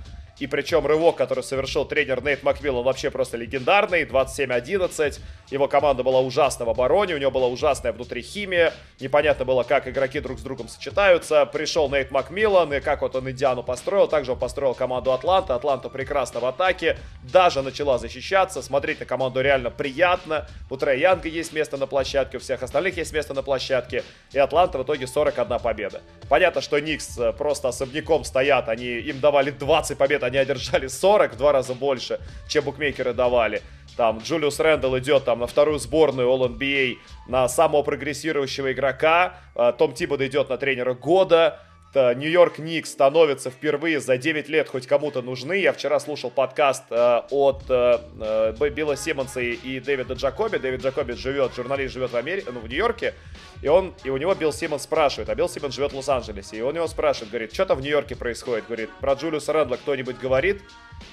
и причем рывок, который совершил тренер Нейт Маквилл, он вообще просто легендарный. 27-11. Его команда была ужасна в обороне, у него была ужасная внутри химия. Непонятно было, как игроки друг с другом сочетаются. Пришел Нейт Макмиллан, и как вот он Индиану построил. Также он построил команду Атланта. Атланта прекрасно в атаке. Даже начала защищаться. Смотреть на команду реально приятно. У Трей Янга есть место на площадке, у всех остальных есть место на площадке. И Атланта в итоге 41 победа. Понятно, что Никс э, просто особняком стоят. Они им давали 20 побед, они одержали 40, в два раза больше, чем букмекеры давали. Там Джулиус Рэндалл идет там на вторую сборную All-NBA, на самого прогрессирующего игрока. А, Том Тибода идет на тренера года. Нью-Йорк Никс становится впервые за 9 лет хоть кому-то нужны. Я вчера слушал подкаст э, от э, э, Билла Симмонса и, Дэвида Джакоби. Дэвид Джакоби живет, журналист живет в Америке, ну, в Нью-Йорке. И он, и у него Билл Симмонс спрашивает, а Билл Симмонс живет в Лос-Анджелесе. И он его спрашивает, говорит, что там в Нью-Йорке происходит? Говорит, про Джулиуса Рэндла кто-нибудь говорит?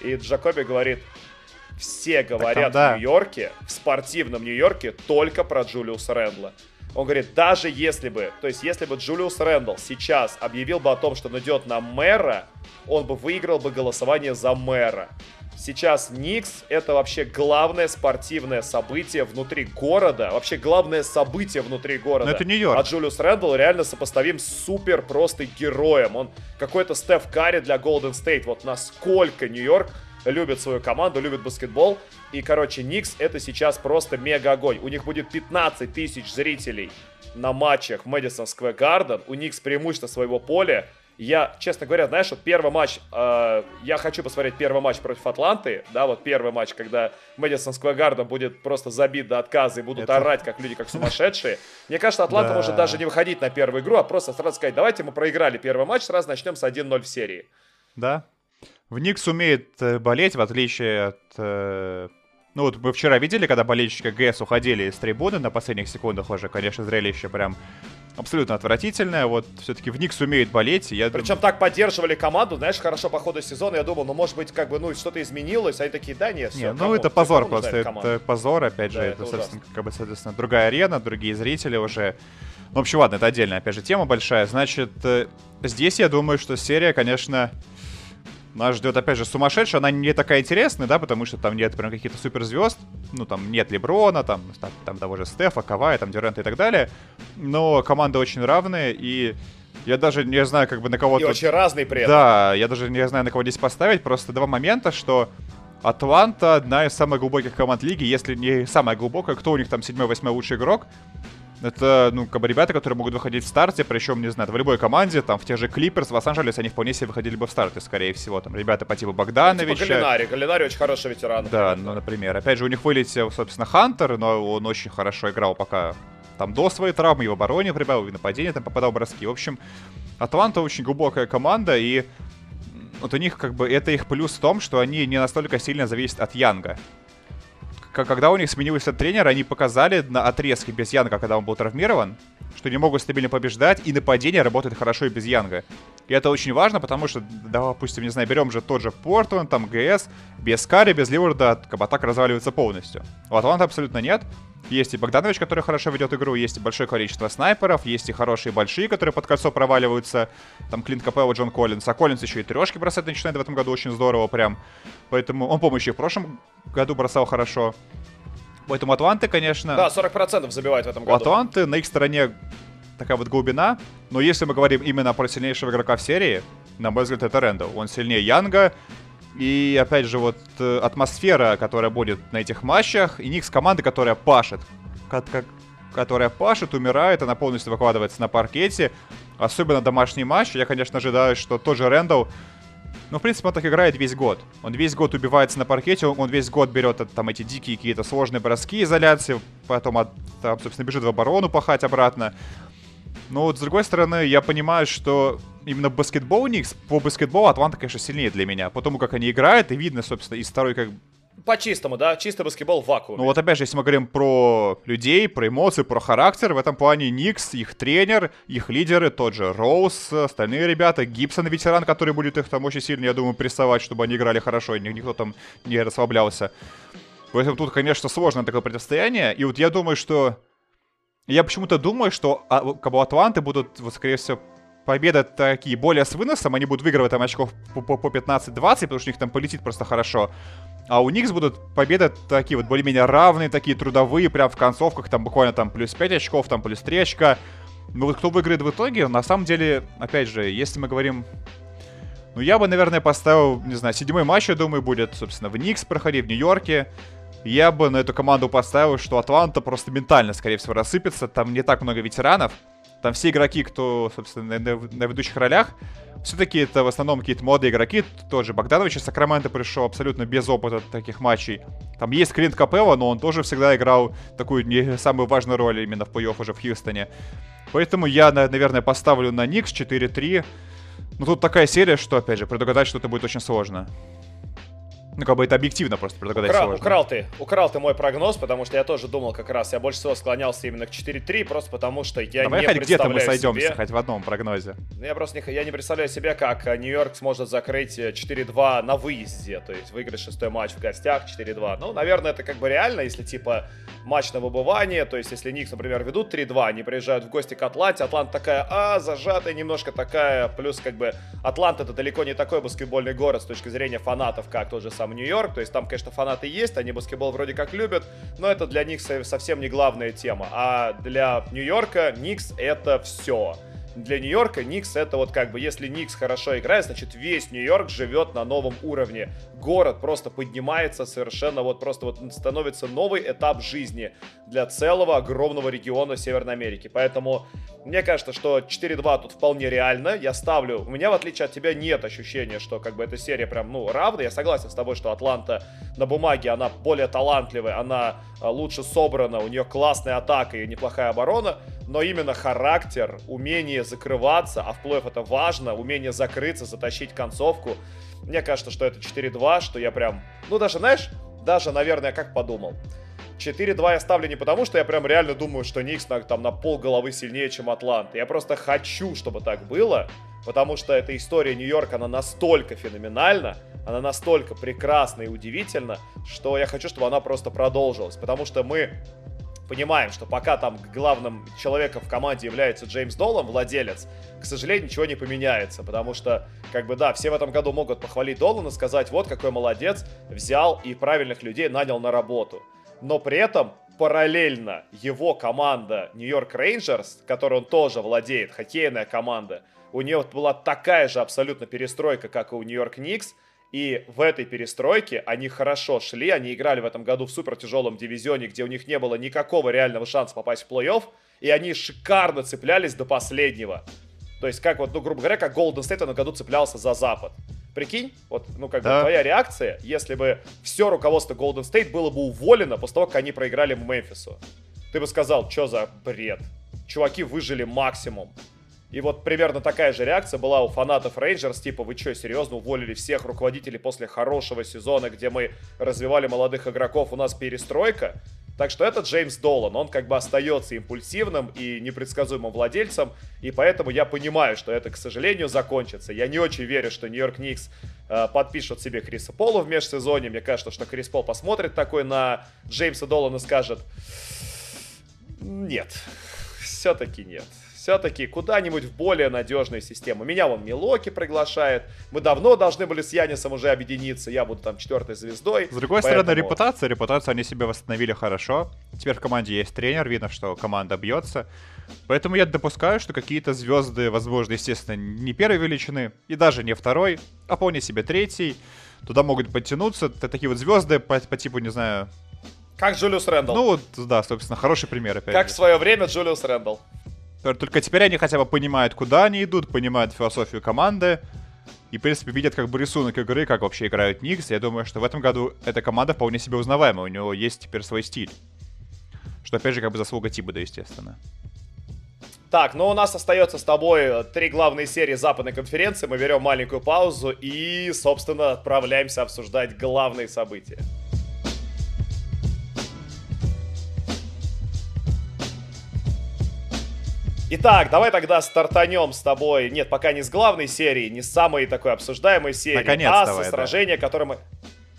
И Джакоби говорит, все говорят там, да. в Нью-Йорке, в спортивном Нью-Йорке, только про Джулиуса Рэндла. Он говорит, даже если бы, то есть если бы Джулиус Рэндалл сейчас объявил бы о том, что он идет на мэра, он бы выиграл бы голосование за мэра. Сейчас Никс это вообще главное спортивное событие внутри города. Вообще главное событие внутри города. Но это Нью-Йорк. А Джулиус Рэндалл реально сопоставим с супер просто героем. Он какой-то Стеф Карри для Голден Стейт. Вот насколько Нью-Йорк любит свою команду, любит баскетбол. И, короче, Никс это сейчас просто мега огонь. У них будет 15 тысяч зрителей на матчах в Мэдисон Сквер Гарден. У Никс преимущество своего поля. Я, честно говоря, знаешь, вот первый матч, э, я хочу посмотреть первый матч против Атланты, да, вот первый матч, когда Мэдисон Сквер Гарден будет просто забит до отказа и будут Это... орать, как люди, как сумасшедшие. Мне кажется, Атланта может даже не выходить на первую игру, а просто сразу сказать, давайте мы проиграли первый матч, сразу начнем с 1-0 в серии. Да, в Никс умеет э, болеть, в отличие от... Э, ну вот мы вчера видели, когда болельщики ГС уходили из трибуны на последних секундах уже, конечно, зрелище прям абсолютно отвратительная. Вот все-таки в Никс умеет болеть. Я Причем дум... так поддерживали команду, знаешь, хорошо по ходу сезона. Я думал, ну, может быть, как бы, ну, что-то изменилось. А они такие, да, нет, все. Не, ну, это позор просто. Это позор, опять же. Да, это, это соответственно, как бы, соответственно, другая арена, другие зрители уже. Ну, в общем, ладно, это отдельная, опять же, тема большая. Значит, э, здесь я думаю, что серия, конечно, нас ждет, опять же, сумасшедшая. Она не такая интересная, да, потому что там нет прям каких-то суперзвезд. Ну, там нет Леброна, там, там, там того же Стефа, Кавая, там Дюрента и так далее. Но команды очень равные, и я даже не знаю, как бы на кого-то... И очень разные при этом. Да, я даже не знаю, на кого здесь поставить. Просто два момента, что Атланта одна из самых глубоких команд лиги, если не самая глубокая. Кто у них там седьмой-восьмой лучший игрок? Это, ну, как бы ребята, которые могут выходить в старте, причем, не знаю, в любой команде, там, в тех же Клиперс, в Лос-Анджелесе, они вполне себе выходили бы в старте, скорее всего. Там, ребята по типу Богдановича. Типа Галинари. Галинари очень хороший ветеран. Да, ну, например. Опять же, у них вылетел, собственно, Хантер, но он очень хорошо играл пока там до своей травмы, в обороне прибавил, и в нападении там попадал броски. В общем, Атланта очень глубокая команда, и вот у них как бы это их плюс в том, что они не настолько сильно зависят от Янга когда у них сменился тренер, они показали на отрезке без Янга, когда он был травмирован, что не могут стабильно побеждать, и нападение работает хорошо и без Янга. И это очень важно, потому что, допустим, не знаю, берем же тот же Портленд, там ГС, без Карри, без Ливарда, атака разваливается полностью. У Атланта абсолютно нет. Есть и Богданович, который хорошо ведет игру, есть и большое количество снайперов, есть и хорошие большие, которые под кольцо проваливаются. Там Клинт Капелло, Джон Коллинс. А Коллинс еще и трешки бросать начинает в этом году очень здорово прям. Поэтому он, по в прошлом году бросал хорошо. Поэтому Атланты, конечно... Да, 40% забивает в этом году. У Атланты на их стороне такая вот глубина. Но если мы говорим именно про сильнейшего игрока в серии, на мой взгляд, это Рэндалл. Он сильнее Янга. И, опять же, вот э, атмосфера, которая будет на этих матчах, и Никс команды, которая пашет. Которая пашет, умирает, она полностью выкладывается на паркете. Особенно домашний матч. Я, конечно, ожидаю, что тот же Рэндалл ну, в принципе, он так играет весь год. Он весь год убивается на паркете, он весь год берет там эти дикие какие-то сложные броски изоляции, потом, от, там, собственно, бежит в оборону пахать обратно. Но вот с другой стороны, я понимаю, что именно баскетбол Никс, по баскетболу Атланта, конечно, сильнее для меня. Потому как они играют, и видно, собственно, из второй как по-чистому, да, чистый баскетбол в вакууме. Ну вот опять же, если мы говорим про людей, про эмоции, про характер, в этом плане Никс, их тренер, их лидеры, тот же Роуз, остальные ребята, Гибсон, ветеран, который будет их там очень сильно, я думаю, прессовать, чтобы они играли хорошо, и никто там не расслаблялся. Поэтому тут, конечно, сложно такое противостояние, и вот я думаю, что... Я почему-то думаю, что а, как бы Атланты будут, вот, скорее всего, победы такие более с выносом, они будут выигрывать там очков по, по, по 15-20, потому что у них там полетит просто хорошо. А у Никс будут победы такие вот более-менее равные, такие трудовые, прям в концовках, там буквально там плюс 5 очков, там плюс 3 очка. Ну вот кто выиграет в итоге, на самом деле, опять же, если мы говорим... Ну я бы, наверное, поставил, не знаю, седьмой матч, я думаю, будет, собственно, в Никс проходить, в Нью-Йорке. Я бы на эту команду поставил, что Атланта просто ментально, скорее всего, рассыпется. Там не так много ветеранов. Там все игроки, кто, собственно, на, на ведущих ролях, все-таки это в основном какие-то молодые игроки. Тоже Богданович из Сакраменто пришел абсолютно без опыта таких матчей. Там есть Клинт Капелло, но он тоже всегда играл такую не самую важную роль именно в плей-офф уже в Хьюстоне. Поэтому я, наверное, поставлю на Никс 4-3. Но тут такая серия, что, опять же, предугадать что-то будет очень сложно. Ну, как бы это объективно просто предугадать украл, сложно. Украл ты, украл ты мой прогноз, потому что я тоже думал как раз, я больше всего склонялся именно к 4-3, просто потому что я Давай не хоть где-то мы сойдемся, себе... хоть в одном прогнозе. Ну, я просто не, я не представляю себе, как э, Нью-Йорк сможет закрыть 4-2 э, на выезде, то есть выиграть шестой матч в гостях 4-2. Ну, наверное, это как бы реально, если типа матч на выбывание, то есть если Никс, например, ведут 3-2, они приезжают в гости к Атланте, Атланта такая, а, зажатая немножко такая, плюс как бы Атланта это далеко не такой баскетбольный город с точки зрения фанатов, как тот же сам Нью-Йорк, то есть там конечно, фанаты есть, они баскетбол вроде как любят, но это для них совсем не главная тема. А для Нью-Йорка Никс это все для Нью-Йорка Никс это вот как бы, если Никс хорошо играет, значит весь Нью-Йорк живет на новом уровне. Город просто поднимается совершенно, вот просто вот становится новый этап жизни для целого огромного региона Северной Америки. Поэтому мне кажется, что 4-2 тут вполне реально. Я ставлю, у меня в отличие от тебя нет ощущения, что как бы эта серия прям, ну, равна. Я согласен с тобой, что Атланта на бумаге, она более талантливая, она а, лучше собрана, у нее классная атака и неплохая оборона но именно характер, умение закрываться, а в плей это важно, умение закрыться, затащить концовку. Мне кажется, что это 4-2, что я прям, ну даже, знаешь, даже, наверное, как подумал. 4-2 я ставлю не потому, что я прям реально думаю, что Никс там на пол головы сильнее, чем Атланта. Я просто хочу, чтобы так было, потому что эта история Нью-Йорка, она настолько феноменальна, она настолько прекрасна и удивительна, что я хочу, чтобы она просто продолжилась. Потому что мы понимаем, что пока там главным человеком в команде является Джеймс Доллан, владелец, к сожалению, ничего не поменяется, потому что, как бы, да, все в этом году могут похвалить Доллана, сказать, вот какой молодец, взял и правильных людей нанял на работу. Но при этом параллельно его команда Нью-Йорк Рейнджерс, которой он тоже владеет, хоккейная команда, у нее была такая же абсолютно перестройка, как и у Нью-Йорк Никс, и в этой перестройке они хорошо шли, они играли в этом году в супер тяжелом дивизионе, где у них не было никакого реального шанса попасть в плей-офф, и они шикарно цеплялись до последнего. То есть, как вот, ну, грубо говоря, как Golden State в этом году цеплялся за Запад. Прикинь, вот, ну, как да. бы твоя реакция, если бы все руководство Golden State было бы уволено после того, как они проиграли Мемфису. Ты бы сказал, что за бред? Чуваки выжили максимум. И вот примерно такая же реакция была у фанатов Рейнджерс, типа, вы что, серьезно уволили всех руководителей после хорошего сезона, где мы развивали молодых игроков, у нас перестройка? Так что это Джеймс Долан, он как бы остается импульсивным и непредсказуемым владельцем, и поэтому я понимаю, что это, к сожалению, закончится. Я не очень верю, что Нью-Йорк Никс э, подпишут себе Криса Пола в межсезонье. Мне кажется, что Крис Пол посмотрит такой на Джеймса Долана и скажет, нет, все-таки нет все-таки куда-нибудь в более надежную систему. Меня вон Милоки приглашает. Мы давно должны были с Янисом уже объединиться. Я буду там четвертой звездой. С другой поэтому... стороны, репутация. Репутацию они себе восстановили хорошо. Теперь в команде есть тренер. Видно, что команда бьется. Поэтому я допускаю, что какие-то звезды, возможно, естественно, не первой величины, и даже не второй, а вполне себе третий. Туда могут подтянуться такие вот звезды по, по типу, не знаю, как Джулиус Рэндалл. Ну вот, да, собственно, хороший пример опять. Как же. в свое время Джулиус Рэндалл. Только теперь они хотя бы понимают, куда они идут, понимают философию команды. И, в принципе, видят как бы рисунок игры, как вообще играют Никс. Я думаю, что в этом году эта команда вполне себе узнаваемая. У него есть теперь свой стиль. Что, опять же, как бы заслуга Тибуда, естественно. Так, ну у нас остается с тобой три главные серии западной конференции. Мы берем маленькую паузу и, собственно, отправляемся обсуждать главные события. Итак, давай тогда стартанем с тобой. Нет, пока не с главной серии, не с самой такой обсуждаемой серии, Наконец, а давай, со сражения, да. которое мы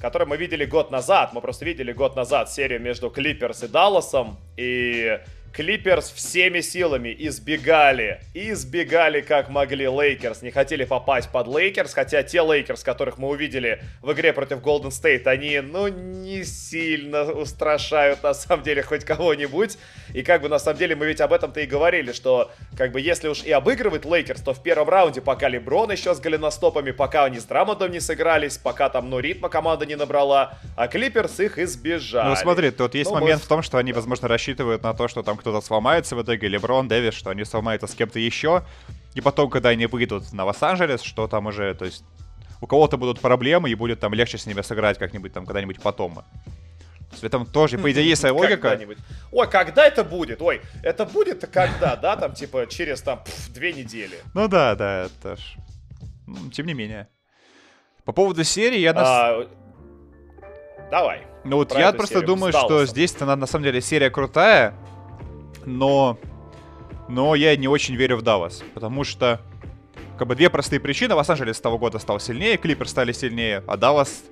которое мы видели год назад. Мы просто видели год назад серию между Клиперс и Далласом. И Клиперс всеми силами избегали, избегали как могли Лейкерс, не хотели попасть под Лейкерс, хотя те Лейкерс, которых мы увидели в игре против Голден Стейт, они, ну, не сильно устрашают на самом деле хоть кого-нибудь. И как бы на самом деле мы ведь об этом-то и говорили, что как бы если уж и обыгрывает Лейкерс, то в первом раунде, пока Леброн еще с голеностопами, пока они с Драмондом не сыгрались, пока там, ну, ритма команда не набрала, а Клиперс их избежали. Ну, смотри, тут есть ну, момент мы... в том, что они, возможно, рассчитывают на то, что там кто-то сломается в итоге, Леброн, Дэвис, что они сломаются с кем-то еще, и потом, когда они выйдут на Лос-Анджелес, что там уже, то есть, у кого-то будут проблемы, и будет там легче с ними сыграть как-нибудь там когда-нибудь потом. То есть в этом тоже, по идее, есть своя логика. Ой, когда это будет? Ой, это будет когда, да, там, типа, через, там, пф, две недели. Ну да, да, это ж... Тем не менее. По поводу серии я... А, Давай. Ну вот я просто думаю, что здесь-то на, на самом деле серия крутая, но... Но я не очень верю в Даллас, потому что как бы две простые причины. Лос-Анджелес с того года стал сильнее, Клипер стали сильнее, а Даллас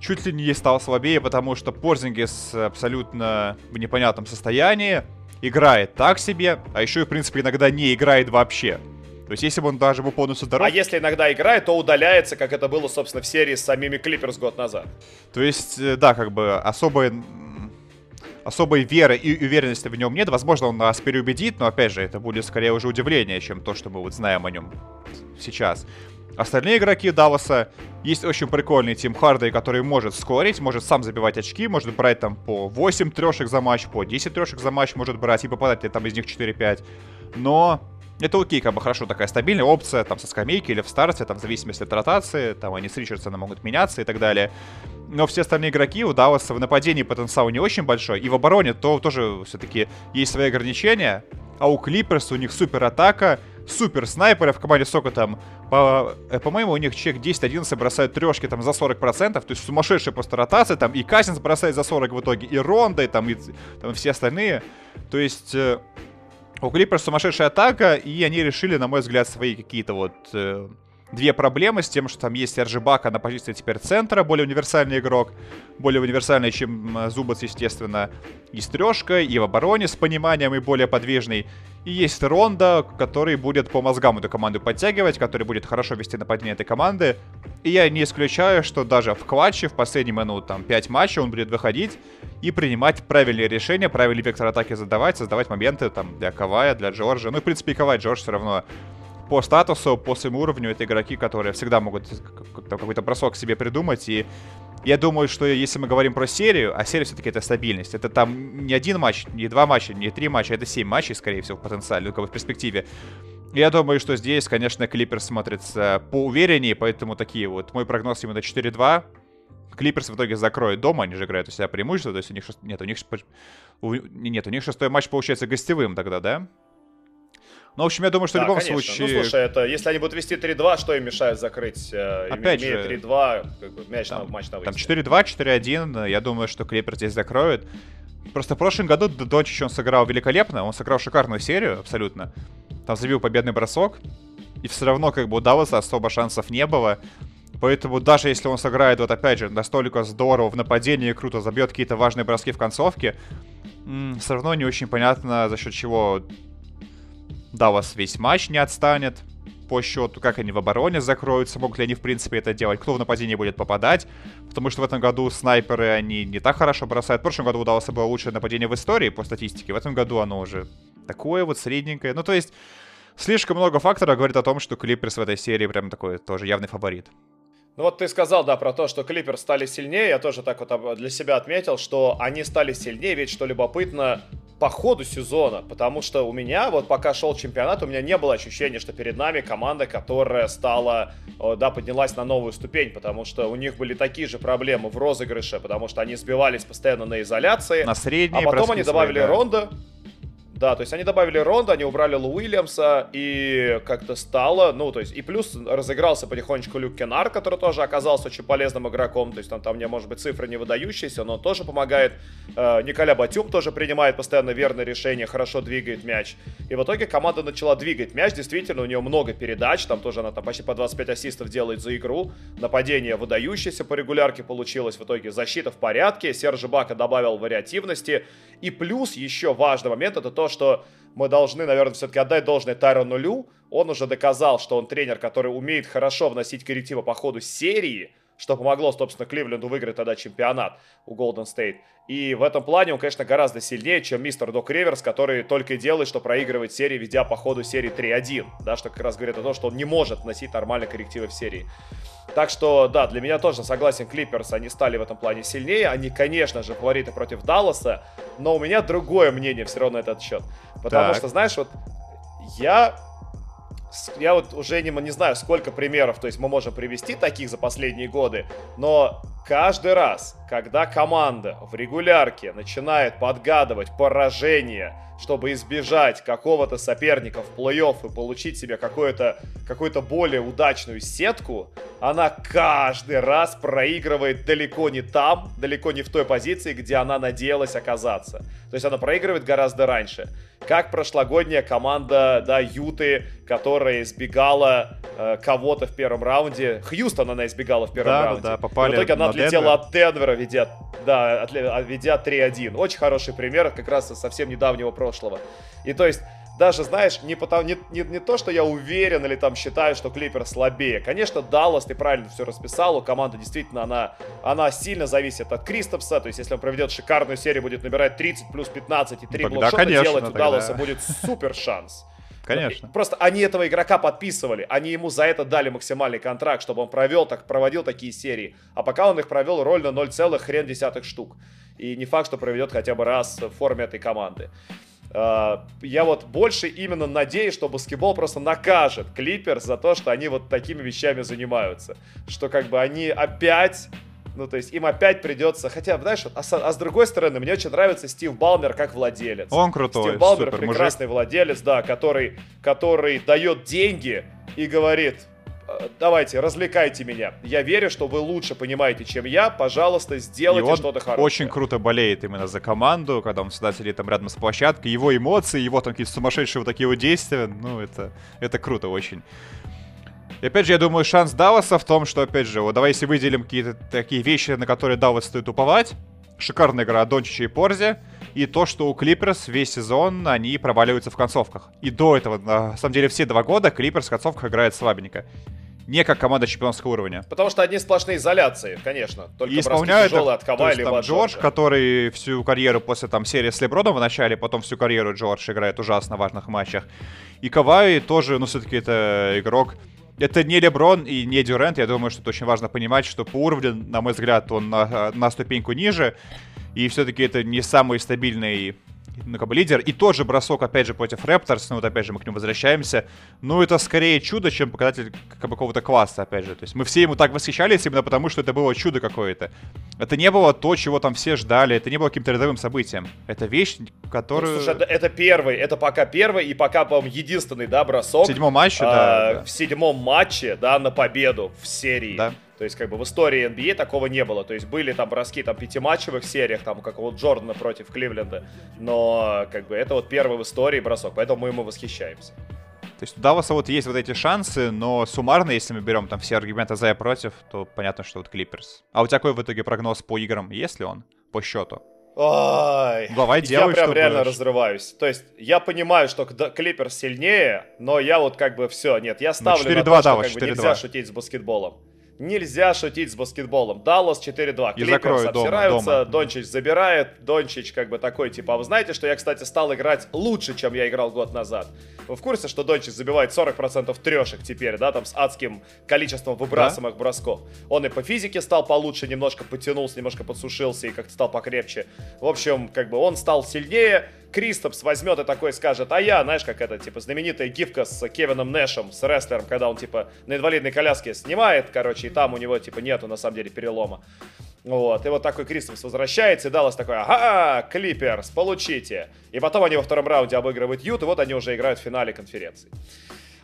чуть ли не стал слабее, потому что Порзингис абсолютно в непонятном состоянии, играет так себе, а еще и, в принципе, иногда не играет вообще. То есть, если бы он даже был полностью здоров... А если иногда играет, то удаляется, как это было, собственно, в серии с самими Клиперс год назад. То есть, э, да, как бы особой, особой веры и уверенности в нем нет. Возможно, он нас переубедит, но, опять же, это будет скорее уже удивление, чем то, что мы вот знаем о нем сейчас. Остальные игроки Далласа есть очень прикольный Тим Хардей, который может скорить, может сам забивать очки, может брать там по 8 трешек за матч, по 10 трешек за матч может брать и попадать там из них 4-5. Но это окей, как бы хорошо, такая стабильная опция, там, со скамейки или в старте, там, в зависимости от ротации, там, они с Ричардсоном могут меняться и так далее. Но все остальные игроки у Далласа в нападении потенциал не очень большой, и в обороне то тоже все-таки есть свои ограничения, а у Клиперс у них супер атака, супер снайперы в команде сколько там, по, э, по-моему, у них человек 10-11 бросают трешки там за 40%, то есть сумасшедшая просто ротация, там и Казинс бросает за 40 в итоге, и Рондо, и там, и там все остальные. То есть э, у Клиперс сумасшедшая атака, и они решили, на мой взгляд, свои какие-то вот э, две проблемы с тем, что там есть Серж Ибака на позиции теперь центра, более универсальный игрок, более универсальный, чем Зубац, естественно. Есть Трешка, и в обороне с пониманием, и более подвижный. И есть Ронда, который будет по мозгам эту команду подтягивать, который будет хорошо вести нападение этой команды. И я не исключаю, что даже в клатче, в последний минут, там, 5 матчей, он будет выходить и принимать правильные решения, правильный вектор атаки задавать, создавать моменты там для Кавая, для Джорджа. Ну в принципе, и Кавай Джордж все равно по статусу, по своему уровню, это игроки, которые всегда могут какой-то бросок себе придумать. И я думаю, что если мы говорим про серию, а серия все-таки это стабильность. Это там не один матч, не два матча, не три матча, это семь матчей, скорее всего, в потенциале, ну, в перспективе. Я думаю, что здесь, конечно, Клиперс смотрится поувереннее, поэтому такие вот. Мой прогноз именно 4-2. Клиперс в итоге закроют дома, они же играют у себя преимущество, то есть у них... Нет, у них... Нет, у них шестой матч получается гостевым тогда, да? Ну, в общем, я думаю, что да, в любом конечно. случае... Ну, слушай, это если они будут вести 3-2, что им мешает закрыть? Э, Опять имея же... 3-2, как бы, мяч там, на, матч на выезде. Там 4-2, 4-1, я думаю, что Клипер здесь закроют. Просто в прошлом году Дончич он сыграл великолепно, он сыграл шикарную серию, абсолютно. Там забил победный бросок, и все равно как бы у Далласа особо шансов не было. Поэтому даже если он сыграет, вот опять же, настолько здорово в нападении, круто забьет какие-то важные броски в концовке, все равно не очень понятно, за счет чего да, у вас весь матч не отстанет по счету, как они в обороне закроются, могут ли они в принципе это делать, кто в нападении будет попадать, потому что в этом году снайперы, они не так хорошо бросают. В прошлом году удалось было лучшее нападение в истории по статистике, в этом году оно уже такое вот средненькое. Ну, то есть, слишком много факторов говорит о том, что Клиперс в этой серии прям такой тоже явный фаворит. Ну вот ты сказал, да, про то, что Клипер стали сильнее. Я тоже так вот для себя отметил, что они стали сильнее, ведь что любопытно, по ходу сезона, потому что у меня, вот пока шел чемпионат, у меня не было ощущения, что перед нами команда, которая стала, да, поднялась на новую ступень, потому что у них были такие же проблемы в розыгрыше, потому что они сбивались постоянно на изоляции. На средние А потом они добавили да. Ронда, да, то есть они добавили Ронда, они убрали Лу Уильямса, и как-то стало, ну, то есть, и плюс разыгрался потихонечку Люк Кенар, который тоже оказался очень полезным игроком, то есть там, там мне, может быть, цифры не выдающиеся, но тоже помогает. Э, Николя Батюк тоже принимает постоянно верные решения, хорошо двигает мяч. И в итоге команда начала двигать мяч, действительно, у нее много передач, там тоже она там почти по 25 ассистов делает за игру, нападение выдающееся по регулярке получилось, в итоге защита в порядке, Сержи Бака добавил вариативности, и плюс еще важный момент, это то, что мы должны, наверное, все-таки отдать должное Тайрону Лю. Он уже доказал, что он тренер, который умеет хорошо вносить коррективы по ходу серии, что помогло, собственно, Кливленду выиграть тогда чемпионат у Голден Стейт. И в этом плане он, конечно, гораздо сильнее, чем мистер Док Риверс, который только и делает, что проигрывает серии, ведя по ходу серии 3-1. Да, что как раз говорит о том, что он не может вносить нормальные коррективы в серии. Так что, да, для меня тоже согласен, Клиперс, они стали в этом плане сильнее. Они, конечно же, фавориты против Далласа, но у меня другое мнение все равно на этот счет. Потому так. что, знаешь, вот я я вот уже не, не знаю, сколько примеров, то есть мы можем привести таких за последние годы, но каждый раз, когда команда в регулярке начинает подгадывать поражение, чтобы избежать какого-то соперника в плей-офф и получить себе какую-то какую более удачную сетку, она каждый раз проигрывает далеко не там, далеко не в той позиции, где она надеялась оказаться. То есть она проигрывает гораздо раньше. Как прошлогодняя команда, да, Юты, которая избегала э, кого-то в первом раунде. Хьюстон она избегала в первом да, раунде. Да, попали в итоге она отлетела от Денвера, ведя, да, ведя 3-1. Очень хороший пример как раз совсем недавнего прошлого. И то есть даже, знаешь, не, потому, не, не, не то, что я уверен или там считаю, что Клипер слабее. Конечно, Даллас, ты правильно все расписал, у команды действительно она, она сильно зависит от Кристопса, то есть если он проведет шикарную серию, будет набирать 30 плюс 15 и 3 тогда, блокшота конечно, делать, тогда. у Далласа будет супер шанс. Конечно. Просто они этого игрока подписывали, они ему за это дали максимальный контракт, чтобы он провел, так, проводил такие серии. А пока он их провел роль на 0, хрен десятых штук. И не факт, что проведет хотя бы раз в форме этой команды. Uh, я вот больше именно надеюсь, что баскетбол просто накажет Клиперс за то, что они вот такими вещами занимаются. Что как бы они опять Ну, то есть им опять придется... Хотя, знаешь, а с, а с другой стороны, мне очень нравится Стив Балмер как владелец. Он крутой, Стив Балмер прекрасный мужик. владелец, да, который, который дает деньги и говорит, «Э, давайте, развлекайте меня. Я верю, что вы лучше понимаете, чем я. Пожалуйста, сделайте что-то хорошее. очень круто болеет именно за команду, когда он всегда сидит там рядом с площадкой. Его эмоции, его там какие-то сумасшедшие вот такие вот действия. Ну, это, это круто очень. И опять же, я думаю, шанс Далласа в том, что, опять же, вот давай если выделим какие-то такие вещи, на которые Даллас стоит уповать. Шикарная игра Дончича и Порзи. И то, что у Клиперс весь сезон они проваливаются в концовках. И до этого, на самом деле, все два года Клиперс в концовках играет слабенько не как команда чемпионского уровня. Потому что одни сплошные изоляции, конечно. Только и исполняют тяжелые от Кавай или там Джордж, который всю карьеру после там серии с Леброном в начале, потом всю карьеру Джордж играет ужасно важных матчах. И Кавай тоже, ну, все-таки это игрок это не Леброн и не Дюрент. Я думаю, что это очень важно понимать, что по уровню, на мой взгляд, он на, на ступеньку ниже. И все-таки это не самый стабильный ну, как бы лидер. И тот же бросок, опять же, против Репторс, ну, вот опять же, мы к нему возвращаемся. Ну, это скорее чудо, чем показатель как бы, какого-то класса, опять же. То есть мы все ему так восхищались именно потому, что это было чудо какое-то. Это не было то, чего там все ждали, это не было каким-то рядовым событием. Это вещь, которую... Ну, слушай, это первый, это пока первый и пока, по-моему, единственный, да, бросок. В седьмом матче, а, да, да. В седьмом матче, да, на победу в серии. Да. То есть, как бы в истории NBA такого не было. То есть были там броски там пятиматчевых сериях, там как у Джордана против Кливленда. Но как бы это вот первый в истории бросок, поэтому мы ему восхищаемся. То есть у Далласа вот есть вот эти шансы, но суммарно, если мы берем там все аргументы за и против, то понятно, что вот Клиперс. А у тебя какой в итоге прогноз по играм? Есть ли он по счету? Ой, Давай делай, Я прям реально будешь. разрываюсь. То есть я понимаю, что Клиперс сильнее, но я вот как бы все, нет, я ну, ставлю ну, на то, что как бы нельзя шутить с баскетболом. Нельзя шутить с баскетболом. Даллас 4-2. Клиперс обсираются, дома, дома. Дончич забирает. Дончич как бы такой, типа, а вы знаете, что я, кстати, стал играть лучше, чем я играл год назад? Вы в курсе, что Дончич забивает 40% трешек теперь, да, там с адским количеством выбрасываемых да? бросков? Он и по физике стал получше, немножко потянулся, немножко подсушился и как-то стал покрепче. В общем, как бы он стал сильнее, Кристопс возьмет и такой скажет, а я, знаешь, как это, типа, знаменитая гифка с Кевином Нэшем, с рестлером, когда он, типа, на инвалидной коляске снимает, короче, и там у него, типа, нету, на самом деле, перелома. Вот, и вот такой Кристопс возвращается, и Даллас такой, ага, Клиперс, получите. И потом они во втором раунде обыгрывают Ют, и вот они уже играют в финале конференции.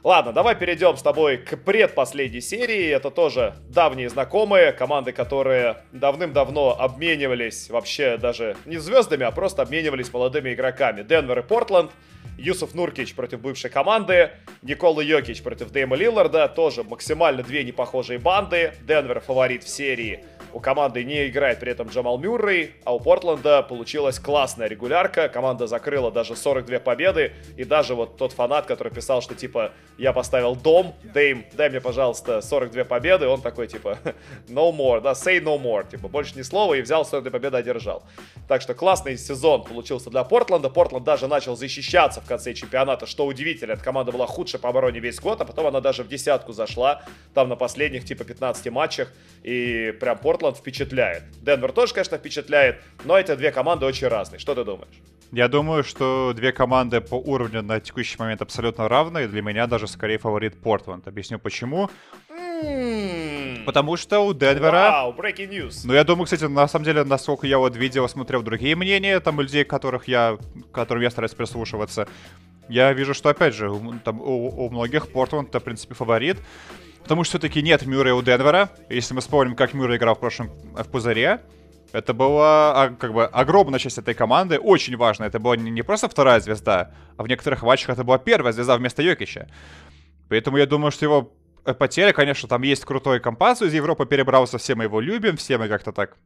Ладно, давай перейдем с тобой к предпоследней серии. Это тоже давние знакомые, команды, которые давным-давно обменивались вообще даже не звездами, а просто обменивались молодыми игроками. Денвер и Портленд. Юсуф Нуркич против бывшей команды, Никола Йокич против Дэйма Лилларда, тоже максимально две непохожие банды. Денвер фаворит в серии у команды не играет при этом Джамал Мюррей, а у Портленда получилась классная регулярка. Команда закрыла даже 42 победы. И даже вот тот фанат, который писал, что типа я поставил дом, Дэйм, дай мне, пожалуйста, 42 победы, он такой типа no more, да, say no more, типа больше ни слова, и взял 42 победы, одержал. Так что классный сезон получился для Портленда. Портленд даже начал защищаться в конце чемпионата, что удивительно. Эта команда была худшая по обороне весь год, а потом она даже в десятку зашла, там на последних типа 15 матчах. И прям Портленд впечатляет. Денвер тоже, конечно, впечатляет, но эти две команды очень разные. Что ты думаешь? Я думаю, что две команды по уровню на текущий момент абсолютно равные. Для меня даже скорее фаворит Портленд. Объясню почему. Mm. Потому что у Денвера... Wow, breaking news. Ну, я думаю, кстати, на самом деле, насколько я вот видел, смотрел другие мнения, там, людей, которых я, которым я стараюсь прислушиваться, я вижу, что, опять же, там, у, у многих Портленд, это, в принципе, фаворит. Потому что все-таки нет Мюррея у Денвера. Если мы вспомним, как Мюррей играл в прошлом в пузыре, это была а, как бы огромная часть этой команды, очень важная. Это была не просто вторая звезда, а в некоторых матчах это была первая звезда вместо Йокича. Поэтому я думаю, что его э, потеря, конечно, там есть крутой компас из Европы перебрался, все мы его любим, все мы как-то так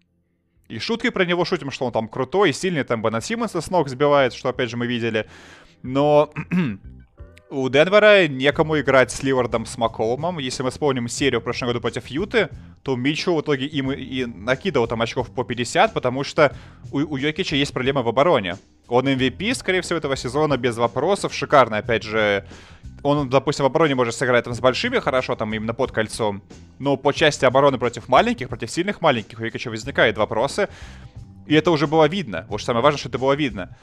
и шутки про него шутим, что он там крутой и сильный, там Бена Симмонса с ног сбивает, что опять же мы видели. Но у Денвера некому играть с Ливардом с Маколмом. Если мы вспомним серию в прошлом году против Юты, то Митчу в итоге им и накидывал там очков по 50, потому что у, у Йокича есть проблемы в обороне. Он MVP, скорее всего, этого сезона, без вопросов. Шикарно, опять же. Он, допустим, в обороне может сыграть там с большими хорошо, там именно под кольцом. Но по части обороны против маленьких, против сильных маленьких, у Йокича возникают вопросы. И это уже было видно. Вот самое важное, что это было видно.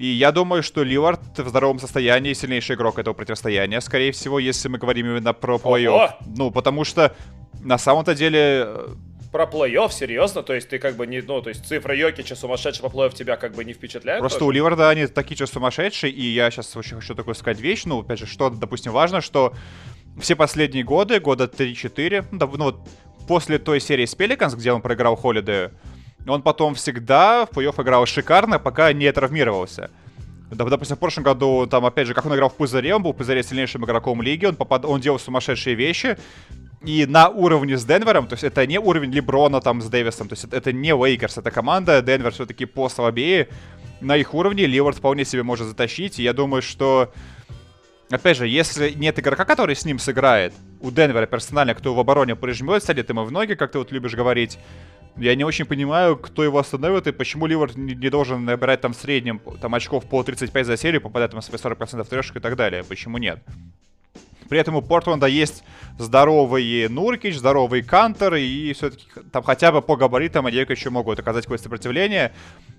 И я думаю, что Ливард в здоровом состоянии сильнейший игрок этого противостояния, скорее всего, если мы говорим именно про плей-офф. Ну, потому что на самом-то деле Про плей-офф, серьезно? То есть ты как бы не, ну, то есть цифра Йокича сумасшедшая по плей-офф тебя как бы не впечатляет? Просто тоже? у Ливарда они такие же сумасшедшие, и я сейчас очень хочу такую сказать вещь, ну, опять же, что, допустим, важно, что все последние годы, года 3-4, ну, ну, вот после той серии с Пеликанс, где он проиграл Холидею, он потом всегда в плей-офф играл шикарно, пока не травмировался. Допустим, в прошлом году, там, опять же, как он играл в пузыре, он был в пузыре сильнейшим игроком лиги, он, попад... он делал сумасшедшие вещи, и на уровне с Денвером, то есть это не уровень Леброна там с Дэвисом, то есть это, это не Лейкерс, это команда, Денвер все-таки послабее, на их уровне Лиллард вполне себе может затащить, и я думаю, что, опять же, если нет игрока, который с ним сыграет, у Денвера персонально, кто в обороне прижмет, сядет ему в ноги, как ты вот любишь говорить, я не очень понимаю, кто его остановит и почему Лиллард не, не должен набирать там в среднем там очков по 35 за серию, попадать там свои 40% трешек и так далее. Почему нет? При этом у Портленда есть здоровый Нуркич, здоровый Кантер, и все-таки там хотя бы по габаритам они еще могут оказать какое-то сопротивление.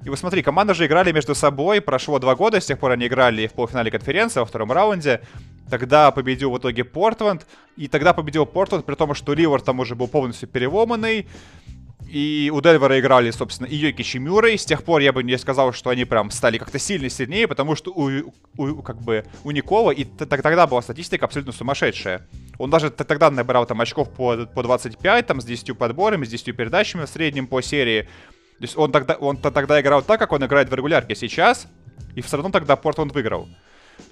И вот смотри, команды же играли между собой, прошло два года, с тех пор они играли в полуфинале конференции во втором раунде. Тогда победил в итоге Портленд, и тогда победил Портленд, при том, что Ливер там уже был полностью переломанный. И у Денвера играли, собственно, и Йокич, и Мюррей. С тех пор я бы не сказал, что они прям стали как-то сильно сильнее, потому что у, у как бы, у Никова и тогда была статистика абсолютно сумасшедшая. Он даже тогда набирал там очков по, по 25, там, с 10 подборами, с 10 передачами в среднем по серии. То есть он тогда, он тогда играл так, как он играет в регулярке сейчас, и все равно тогда Портланд выиграл.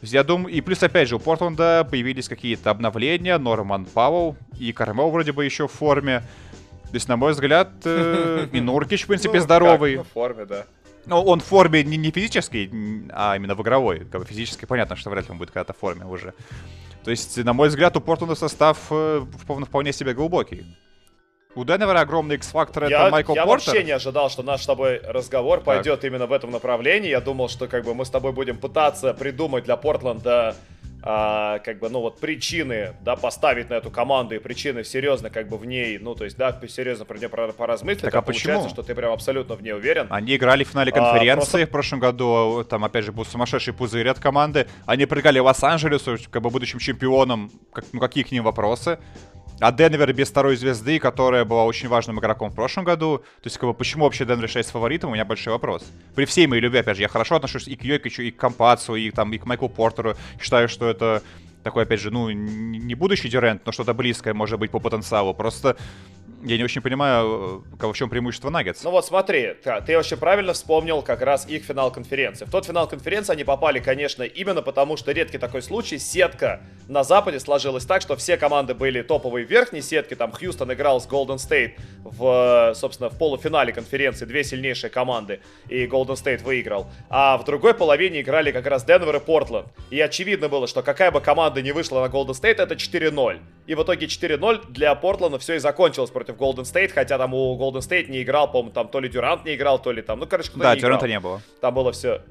Я думаю, и плюс, опять же, у Портленда появились какие-то обновления, Норман Пауэлл и Кармел вроде бы еще в форме. То есть, на мой взгляд, э, и Нуркич, в принципе, ну, здоровый. в форме, да. Ну, он в форме не, не физической, а именно в игровой. Как бы физически понятно, что вряд ли он будет когда-то в форме уже. То есть, на мой взгляд, у Портленда состав э, вполне себе глубокий. У Денвера огромный X-фактор это Майкл я Портер. Я вообще не ожидал, что наш с тобой разговор так. пойдет именно в этом направлении. Я думал, что как бы мы с тобой будем пытаться придумать для Портленда а, как бы, ну вот причины, да, поставить на эту команду и причины серьезно как бы в ней, ну то есть, да, серьезно про нее поразмыслить, так, а почему? получается, что ты прям абсолютно в ней уверен. Они играли в финале конференции а, просто... в прошлом году, там опять же был сумасшедший пузырь от команды, они прыгали в Лос-Анджелесу, как бы будущим чемпионом, как, ну какие к ним вопросы? А Денвер без второй звезды, которая была очень важным игроком в прошлом году. То есть, как бы, почему вообще Денвер считается фаворитом, у меня большой вопрос. При всей моей любви, опять же, я хорошо отношусь и к Йокичу, и к Кампацу, и, там, и к Майклу Портеру. Считаю, что это такой, опять же, ну, не будущий Дюрент, но что-то близкое может быть по потенциалу. Просто я не очень понимаю, э, в чем преимущество Наггетс. Ну вот смотри, ты, ты очень правильно вспомнил как раз их финал конференции. В тот финал конференции они попали, конечно, именно потому, что редкий такой случай. Сетка на Западе сложилась так, что все команды были топовые в верхней сетке. Там Хьюстон играл с Голден Стейт в, собственно, в полуфинале конференции. Две сильнейшие команды. И Голден Стейт выиграл. А в другой половине играли как раз Денвер и Портленд. И очевидно было, что какая бы команда не вышла на Голден Стейт, это 4-0. И в итоге 4-0 для Портленда все и закончилось против Golden State, хотя там у Golden State не играл, по-моему, там то ли Дюрант не играл, то ли там, ну, короче, кто-то Да, не Дюранта не было. Там было все...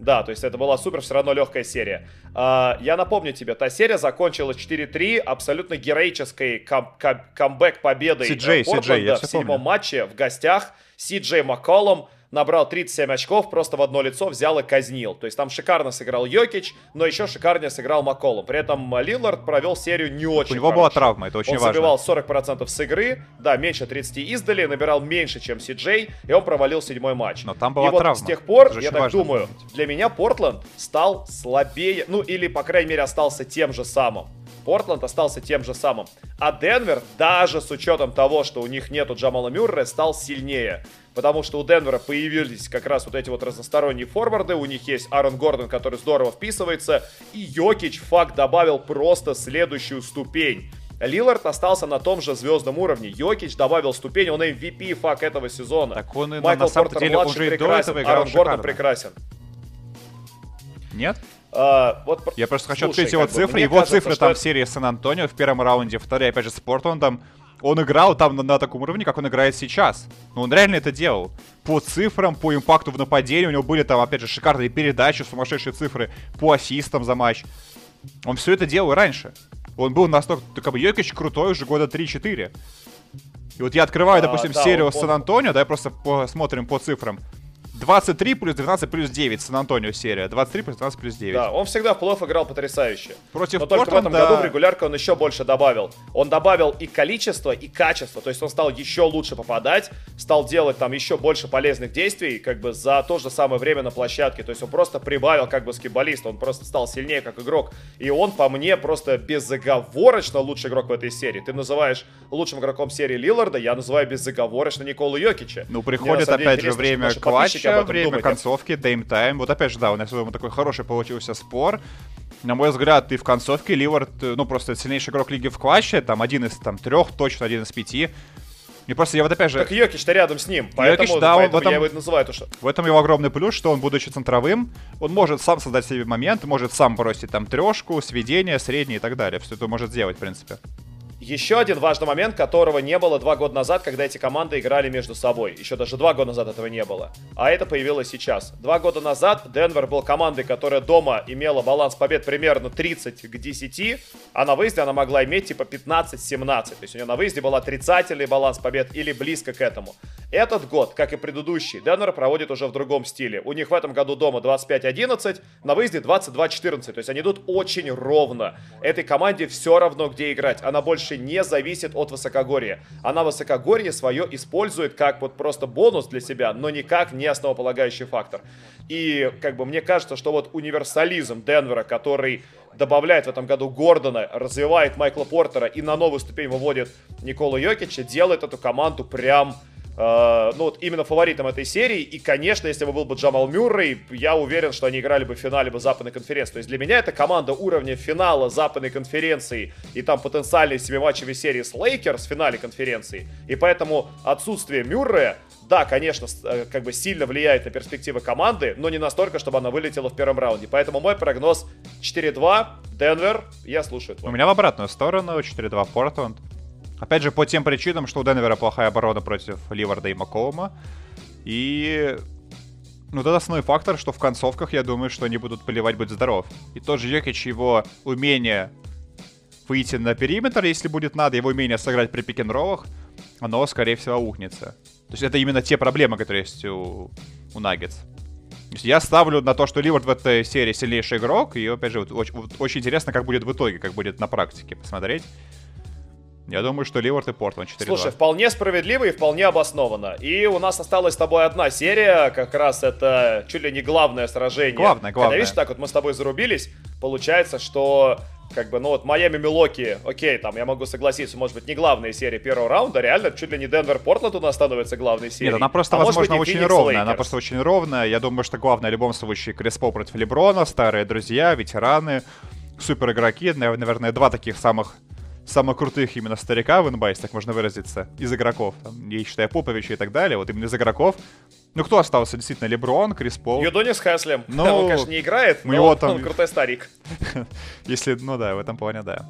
Да, то есть это была супер все равно легкая серия. Uh, я напомню тебе, та серия закончилась 4-3 абсолютно героической кам- кам- камбэк победой CJ, Портленда CJ, в седьмом помню. матче в гостях. Си Джей Макколом набрал 37 очков, просто в одно лицо взял и казнил. То есть там шикарно сыграл Йокич, но еще шикарнее сыграл Макколом. При этом Лиллард провел серию не очень У него хорошо. была травма, это очень он важно. Он забивал 40% с игры, да, меньше 30 издали, набирал меньше, чем Си Джей, и он провалил седьмой матч. Но там была и вот травма. с тех пор, я так думаю, для меня Портленд стал слабее, ну или, по крайней мере, остался тем же самым. Портленд остался тем же самым. А Денвер, даже с учетом того, что у них нету Джамала Мюррея, стал сильнее. Потому что у Денвера появились как раз вот эти вот разносторонние форварды. У них есть Аарон Гордон, который здорово вписывается. И Йокич, факт, добавил просто следующую ступень. Лилард остался на том же звездном уровне. Йокич добавил ступень, он MVP фак этого сезона. Так он и Майкл на самом Портер деле младший уже прекрасен, Аарон Гордон прекрасен. Нет? А, вот, Я просто хочу Слушай, его цифры. Его кажется, цифры там это... в серии Сан-Антонио в первом раунде, вторые, опять же, с Портландом. Он играл там на, на таком уровне, как он играет сейчас. Но он реально это делал. По цифрам, по импакту в нападении, у него были там, опять же, шикарные передачи, сумасшедшие цифры по ассистам за матч. Он все это делал раньше. Он был настолько, как бы, Йокич крутой уже года 3-4. И вот я открываю, а, допустим, да, серию он... Сан-Антонио, да, просто посмотрим по цифрам. 23 плюс 12 плюс 9 Сан-Антонио серия. 23 плюс 12 плюс 9. Да, он всегда в плей играл потрясающе. Против Но только в этом году в регулярке он еще больше добавил. Он добавил и количество, и качество. То есть он стал еще лучше попадать, стал делать там еще больше полезных действий, как бы за то же самое время на площадке. То есть он просто прибавил как бы баскетболист, он просто стал сильнее как игрок. И он по мне просто безоговорочно лучший игрок в этой серии. Ты называешь лучшим игроком серии Лилларда, я называю безоговорочно Николу Йокича. Ну, приходит деле, опять же время что клатча, этом время думают. концовки, дейм-тайм. Вот опять же, да, у нас думаю, такой хороший получился спор. На мой взгляд, и в концовке Ливард, э, ну, просто сильнейший игрок лиги в клатче, там, один из там трех, точно один из пяти. И просто я вот опять же, Так Йокич-то рядом с ним, поэтому, да, он поэтому в этом- я его и называю, то, что в этом его огромный плюс, что он, будучи центровым, он может сам создать себе момент, может сам бросить там трешку, сведение, среднее и так далее. Все это может сделать, в принципе. Еще один важный момент, которого не было два года назад, когда эти команды играли между собой. Еще даже два года назад этого не было. А это появилось сейчас. Два года назад Денвер был командой, которая дома имела баланс побед примерно 30 к 10, а на выезде она могла иметь типа 15-17. То есть у нее на выезде был отрицательный баланс побед или близко к этому. Этот год, как и предыдущий, Денвер проводит уже в другом стиле. У них в этом году дома 25-11, на выезде 22-14. То есть они идут очень ровно. Этой команде все равно, где играть. Она больше не зависит от высокогорья. Она высокогорье свое использует как вот просто бонус для себя, но никак не основополагающий фактор. И как бы мне кажется, что вот универсализм Денвера, который добавляет в этом году Гордона, развивает Майкла Портера и на новую ступень выводит Никола Йокича, делает эту команду прям ну вот именно фаворитом этой серии. И, конечно, если бы был бы Джамал Мюррей, я уверен, что они играли бы в финале бы Западной конференции. То есть для меня это команда уровня финала Западной конференции и там потенциальной семиматчевой серии с Лейкерс в финале конференции. И поэтому отсутствие Мюррея да, конечно, э, как бы сильно влияет на перспективы команды, но не настолько, чтобы она вылетела в первом раунде. Поэтому мой прогноз 4-2, Денвер, я слушаю У твой. меня в обратную сторону 4-2 Портленд. Опять же, по тем причинам, что у Денвера плохая оборона против Ливарда и Макоума. И... Ну, это основной фактор, что в концовках, я думаю, что они будут поливать «Будь здоров». И тот же Йокич, его умение выйти на периметр, если будет надо, его умение сыграть при пик-н-роллах, оно, скорее всего, ухнется. То есть это именно те проблемы, которые есть у, у Наггетс. То есть я ставлю на то, что Ливард в этой серии сильнейший игрок, и опять же, вот оч- вот очень интересно, как будет в итоге, как будет на практике посмотреть. Я думаю, что Ливард и Портленд 4-2. Слушай, вполне справедливо и вполне обоснованно. И у нас осталась с тобой одна серия, как раз это чуть ли не главное сражение. Главное, главное. Когда, видишь, так вот мы с тобой зарубились, получается, что как бы, ну вот Майами Милоки, окей, там я могу согласиться, может быть, не главная серия первого раунда, реально чуть ли не Денвер Портленд у нас становится главной серией. Нет, она просто, А возможно, быть, очень ровная. Она Lakers. просто очень ровная. Я думаю, что главное в любом случае Крис Пол против Леброна, старые друзья, ветераны, супер игроки. Наверное, два таких самых самых крутых именно старика в если так можно выразиться, из игроков. Там, я считаю, Поповича и так далее. Вот именно из игроков. Ну, кто остался? Действительно, Леброн, Крис Пол. Юдонис Хэслем. Ну, он, конечно, не играет, но него он, там- он крутой старик. Если, ну да, в этом плане, да.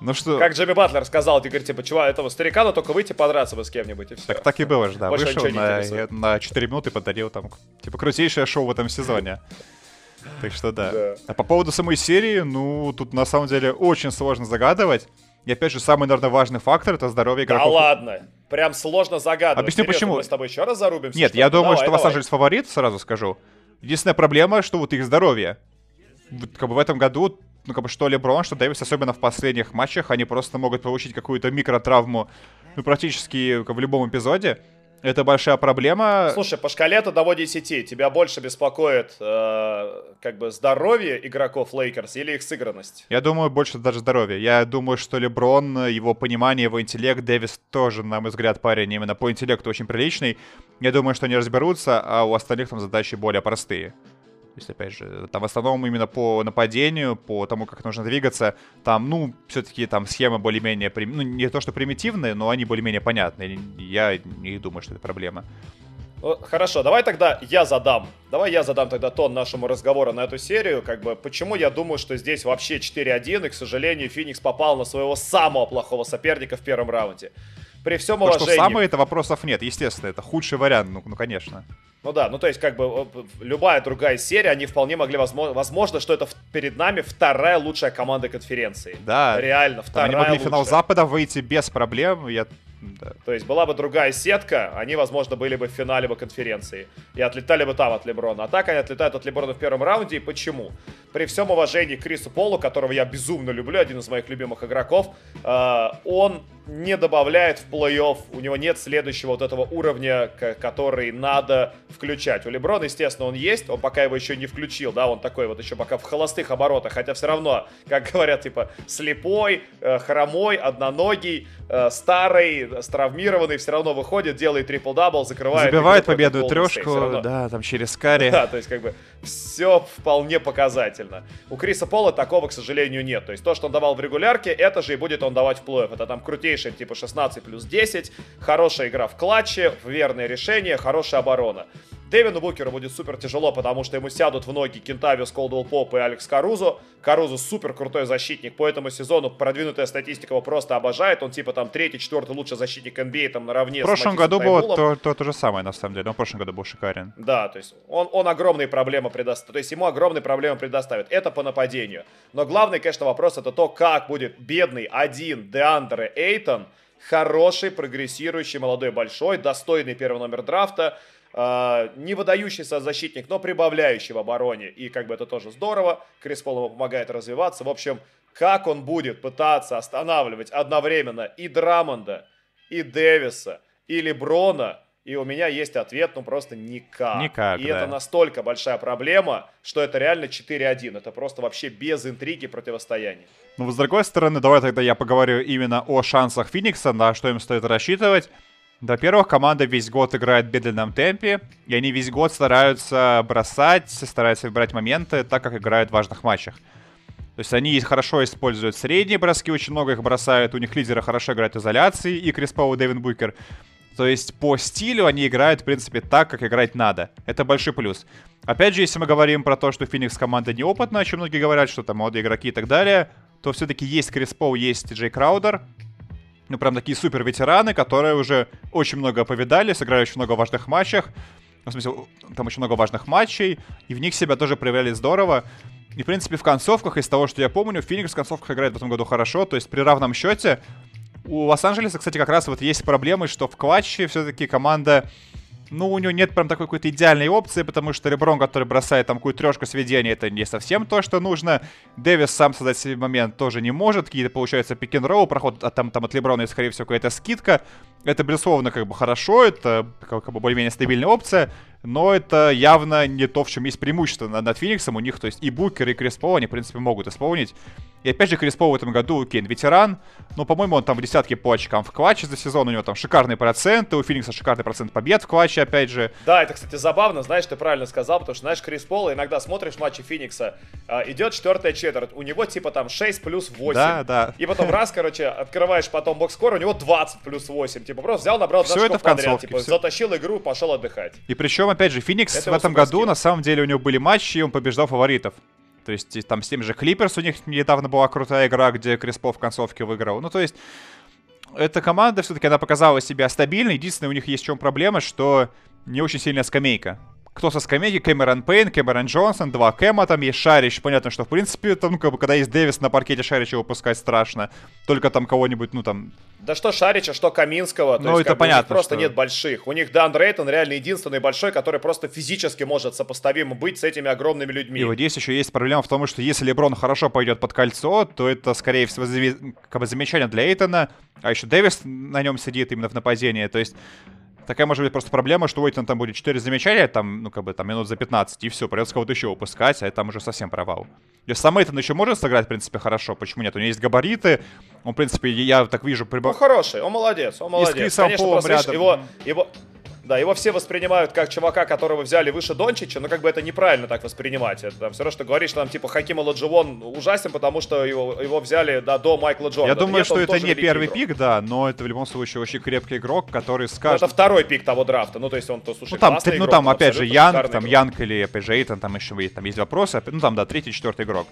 Ну что, Как Джимми Батлер сказал, ты говоришь, типа, чувак, этого старика, но только выйти подраться бы с кем-нибудь, и все. так, так и было же, да. Больше Вышел не на, на 4 минуты подарил там, типа, крутейшее шоу в этом сезоне. Так что да. Да. А по поводу самой серии, ну, тут на самом деле очень сложно загадывать. И опять же, самый, наверное, важный фактор — это здоровье Да игроков. ладно, прям сложно загадывать. Объясню, Серьезно, почему. Мы с тобой еще раз зарубимся? Нет, я думаю, Давай, что давай. Лос-Анджелес фаворит, сразу скажу. Единственная проблема, что вот их здоровье. Вот, как бы в этом году, ну, как бы что Леброн, что Дэвис, особенно в последних матчах, они просто могут получить какую-то микротравму, ну, практически в любом эпизоде. Это большая проблема. Слушай, по шкале 1 до 10 тебя больше беспокоит э, как бы здоровье игроков Лейкерс или их сыгранность? Я думаю, больше даже здоровья. Я думаю, что Леброн, его понимание, его интеллект, Дэвис тоже, на мой взгляд, парень именно по интеллекту очень приличный. Я думаю, что они разберутся, а у остальных там задачи более простые. То есть, опять же, там в основном именно по нападению, по тому, как нужно двигаться, там, ну, все-таки там схемы более-менее, прим- ну, не то что примитивные, но они более-менее понятные. Я не думаю, что это проблема. Хорошо, давай тогда я задам. Давай я задам тогда тон нашему разговору на эту серию. Как бы, почему я думаю, что здесь вообще 4-1, и, к сожалению, Феникс попал на своего самого плохого соперника в первом раунде. При всем То, что уважении... самое, это вопросов нет, естественно, это худший вариант, ну, ну конечно. Ну да, ну то есть как бы любая другая серия, они вполне могли, возможно, возможно что это перед нами вторая лучшая команда конференции. Да. Реально, вторая они могли в финал лучшая. Запада выйти без проблем. Я Да. То есть была бы другая сетка, они, возможно, были бы в финале бы конференции и отлетали бы там от Леброна. А так они отлетают от Леброна в первом раунде. И почему? При всем уважении к Крису Полу, которого я безумно люблю, один из моих любимых игроков, э, он не добавляет в плей-офф, у него нет следующего вот этого уровня, который надо включать. У Леброна, естественно, он есть, он пока его еще не включил, да, он такой вот еще пока в холостых оборотах, хотя все равно, как говорят, типа, слепой, э, хромой, одноногий, э, старый, травмированный, все равно выходит, делает трипл-дабл, закрывает. Забивает победную трешку, да, там через карри. Да, то есть как бы все вполне показательно. У Криса Пола такого, к сожалению, нет. То есть то, что он давал в регулярке, это же и будет он давать в плей-офф. Это там крутейший типа 16 плюс 10, хорошая игра в клатче, верное решение, хорошая оборона. Дэвину Букеру будет супер тяжело, потому что ему сядут в ноги Кентавиус, Колдуэлл Поп и Алекс Карузо. Карузо супер крутой защитник по этому сезону, продвинутая статистика его просто обожает. Он типа там третий, четвертый лучший защитник NBA там наравне В прошлом году было то, то, то же самое, на самом деле. Он в прошлом году был шикарен. Да, то есть он, он огромные проблемы предоставит. То есть ему огромные проблемы предоставит. Это по нападению. Но главный, конечно, вопрос это то, как будет бедный один Деандре Эйтон, хороший, прогрессирующий, молодой, большой, достойный первый номер драфта, Uh, не выдающийся защитник, но прибавляющий в обороне. И как бы это тоже здорово. Крис Пол ему помогает развиваться. В общем, как он будет пытаться останавливать одновременно и Драмонда, и Дэвиса, и Леброна, и у меня есть ответ, ну просто никак. Никак, И да. это настолько большая проблема, что это реально 4-1. Это просто вообще без интриги противостояние. Ну, с другой стороны, давай тогда я поговорю именно о шансах Феникса, на что им стоит рассчитывать. Во-первых, команда весь год играет в медленном темпе, и они весь год стараются бросать, стараются выбирать моменты, так как играют в важных матчах. То есть они хорошо используют средние броски, очень много их бросают, у них лидеры хорошо играют изоляции, и Крис Пау, и Дэвин Букер. То есть по стилю они играют, в принципе, так, как играть надо. Это большой плюс. Опять же, если мы говорим про то, что Феникс команда неопытная, о чем многие говорят, что там молодые игроки и так далее, то все-таки есть Крис Пау, есть Джей Краудер, ну, прям такие супер ветераны, которые уже очень много повидали, сыграли очень много важных матчах. Ну, в смысле, там очень много важных матчей, и в них себя тоже проявляли здорово. И, в принципе, в концовках, из того, что я помню, Феникс в концовках играет в этом году хорошо, то есть при равном счете. У Лос-Анджелеса, кстати, как раз вот есть проблемы, что в клатче все-таки команда ну, у него нет прям такой какой-то идеальной опции, потому что Реброн, который бросает там какую-то трешку сведения, это не совсем то, что нужно. Дэвис сам создать себе момент тоже не может. Какие-то, получается, пик н роу проход а там, там от Леброна и, скорее всего, какая-то скидка. Это, безусловно, как бы хорошо, это как, бы более-менее стабильная опция, но это явно не то, в чем есть преимущество над, над Фениксом. У них, то есть, и Букер, и Крис Пол, они, в принципе, могут исполнить. И опять же, Крис Пол в этом году, Кейн, ветеран. Ну, по-моему, он там в десятке по очкам в клатче за сезон. У него там шикарные проценты. У Феникса шикарный процент побед в клатче, опять же. Да, это, кстати, забавно. Знаешь, ты правильно сказал, потому что, знаешь, Крис Пол, иногда смотришь матчи Феникса, э, идет четвертая четверть, у него типа там 6 плюс 8. Да, да. И потом раз, короче, открываешь потом бокскор, у него 20 плюс 8. Типа просто взял, набрал Все это в подряд, концовке, типа, все. затащил игру, пошел отдыхать. И причем, опять же, Феникс Это в этом году, на самом деле, у него были матчи, и он побеждал фаворитов. То есть там с тем же Клиперс у них недавно была крутая игра, где Крис в концовке выиграл. Ну, то есть эта команда все-таки, она показала себя стабильной. Единственное, у них есть в чем проблема, что не очень сильная скамейка. Кто со скамейки? Кэмерон Пейн, Кэмерон Джонсон, два Кэма, там есть Шарич. Понятно, что, в принципе, там, ну, как бы, когда есть Дэвис на паркете, Шарича выпускать страшно. Только там кого-нибудь, ну, там, Да что Шарича, что Каминского. То Ну, есть, это как бы, понятно, просто что- нет больших. У них Дан Рейтон реально единственный большой, который просто физически может сопоставим быть с этими огромными людьми. И вот здесь еще есть проблема в том, что если Леброн хорошо пойдет под кольцо, то это, скорее всего, как бы замечание для Эйтона, а еще Дэвис на нем сидит именно в нападении, то есть такая может быть просто проблема, что у Эйтона там будет 4 замечания, там, ну, как бы, там, минут за 15, и все, придется кого-то еще выпускать, а там уже совсем провал. Если сам Эйтон еще может сыграть, в принципе, хорошо, почему нет? У него есть габариты, он, в принципе, я так вижу, прибав... Он хороший, он молодец, он молодец. Крисом Конечно, Полом рядом. его, его, да, его все воспринимают как чувака, которого взяли выше Дончича, но как бы это неправильно так воспринимать. Это там, все равно, что говоришь, что там типа Хаким Оладживон ужасен, потому что его, его взяли да, до Майкла Джордана. Я думаю, Нет, что это не первый игрок. пик, да, но это в любом случае очень крепкий игрок, который Ну, скажет... Это второй пик того драфта. Ну, то есть он, то, слушай, Ну там, ты- ну игрок, там он опять же Янг, там игрок. Янг или опять же Эйтон, там еще там есть вопросы. Ну там, да, третий, четвертый игрок.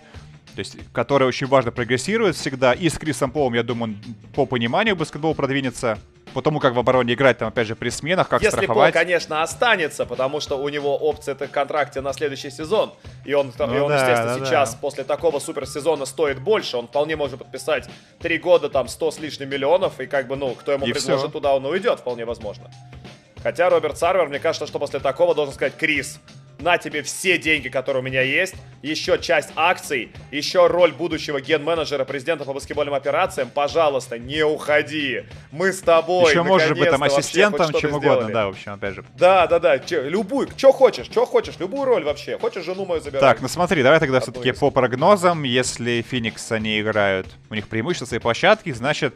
То есть, который очень важно прогрессирует всегда. И с Крисом Полом, я думаю, он по пониманию баскетбола продвинется. по тому, как в обороне играть, там, опять же, при сменах, как Если страховать. Пол, конечно, останется, потому что у него опция это контракте на следующий сезон. И он, ну, и он да, естественно, да, сейчас да. после такого суперсезона стоит больше. Он вполне может подписать три года, там, 100 с лишним миллионов. И как бы, ну, кто ему И предложит всё. туда, он уйдет, вполне возможно. Хотя Роберт Сарвер, мне кажется, что после такого должен сказать, Крис, на тебе все деньги, которые у меня есть, еще часть акций, еще роль будущего ген-менеджера, президента по баскетбольным операциям, пожалуйста, не уходи. Мы с тобой. Еще может быть там ассистентом, чем угодно, сделали. да, в общем, опять же. Да, да, да. Че, любую, что хочешь, что хочешь, любую роль вообще. Хочешь жену мою забирай. Так, ну смотри, давай тогда Одну все-таки из. по прогнозам. Если Феникс они играют, у них преимущество своей площадки, значит,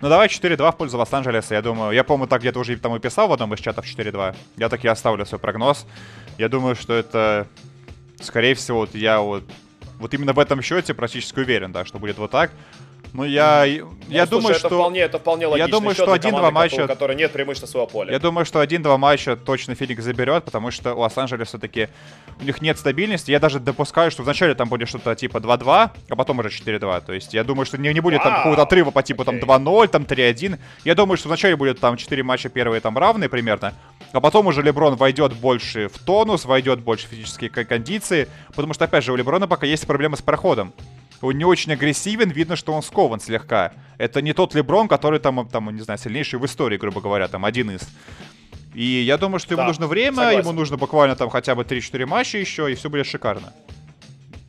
ну давай 4-2 в пользу Лос-Анджелеса, я думаю. Я, по-моему, так где-то уже там и писал в одном из чатов 4-2. Я так и оставлю свой прогноз. Я думаю, что это, скорее всего, вот я вот, вот именно в этом счете практически уверен, да, что будет вот так. Ну, я, я Ну, слушай, думаю, это что... вполне, это вполне логично. думаю, что один-два матча- У которой нет преимущества своего поля. Я думаю, что один-два матча точно Феникс заберет, потому что у Лос-Анджелеса все-таки у них нет стабильности. Я даже допускаю, что вначале там будет что-то типа 2-2, а потом уже 4-2. То есть я думаю, что не, не будет там какого-то отрыва по типу там Окей. 2-0, там 3-1. Я думаю, что вначале будет там 4 матча первые там равные примерно, а потом уже Леброн войдет больше в тонус, войдет больше в физические кондиции, потому что, опять же, у Леброна пока есть проблемы с проходом. Он не очень агрессивен, видно, что он скован слегка. Это не тот Леброн, который там, там, не знаю, сильнейший в истории, грубо говоря, там один из. И я думаю, что ему Да, нужно время, согласен. ему нужно буквально там хотя бы 3-4 матча еще, и все будет шикарно.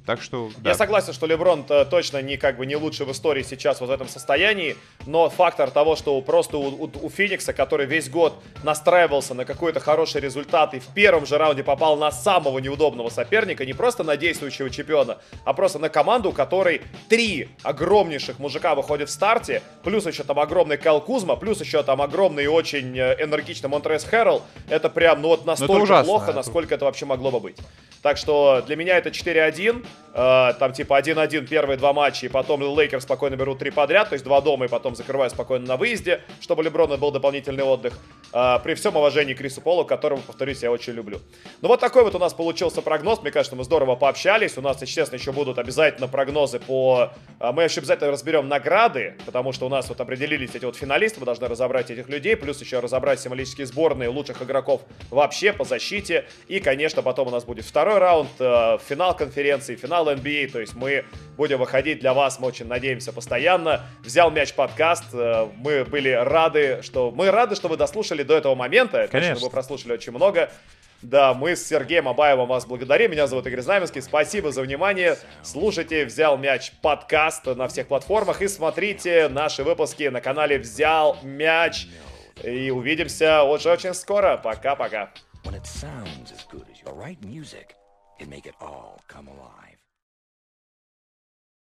Так что, да. Я согласен, что Леброн точно не как бы не лучше в истории сейчас вот в этом состоянии, но фактор того, что просто у, у- у Феникса, который весь год настраивался на какой-то хороший результат и в первом же раунде попал на самого неудобного соперника, не просто на действующего чемпиона, а просто на команду, у которой три огромнейших мужика выходят в старте, плюс еще там огромный Кайл Кузма, плюс еще там огромный и очень э, энергичный Монтрес Хэрролл, это прям, ну вот настолько ужасно, плохо, это- насколько это вообще могло бы быть. Так что для меня это 4-1. Э, там типа 1-1 первые два матча, и потом Лейкер спокойно берут три подряд, то есть два дома, и потом закрывают спокойно на выезде, чтобы Леброна был дополнительный отдых. Э, при всем уважении Крису Полу, которого, повторюсь, я очень люблю. Ну вот такой вот у нас получился прогноз. Мне кажется, мы здорово пообщались. У нас, естественно, еще будут обязательно прогнозы по... э, Мы еще обязательно разберем награды, потому что у нас вот определились эти вот финалисты, мы должны разобрать этих людей, плюс еще разобрать символические сборные лучших игроков вообще по защите. И, конечно, потом у нас будет второй раунд, финал конференции, финал NBA, то есть мы будем выходить для вас, мы очень надеемся, постоянно. Взял мяч подкаст, э, мы были рады, что... Мы рады, что вы дослушали до этого момента, Точно, Конечно. вы прослушали очень много. Да, мы с Сергеем Абаевым вас благодарим. Меня зовут Игорь Знаменский. Спасибо за внимание. Слушайте «Взял мяч» подкаст на всех платформах и смотрите наши выпуски на канале «Взял мяч». И увидимся очень-очень скоро. Пока-пока. When it sounds as good as your right music, it make it all come alive.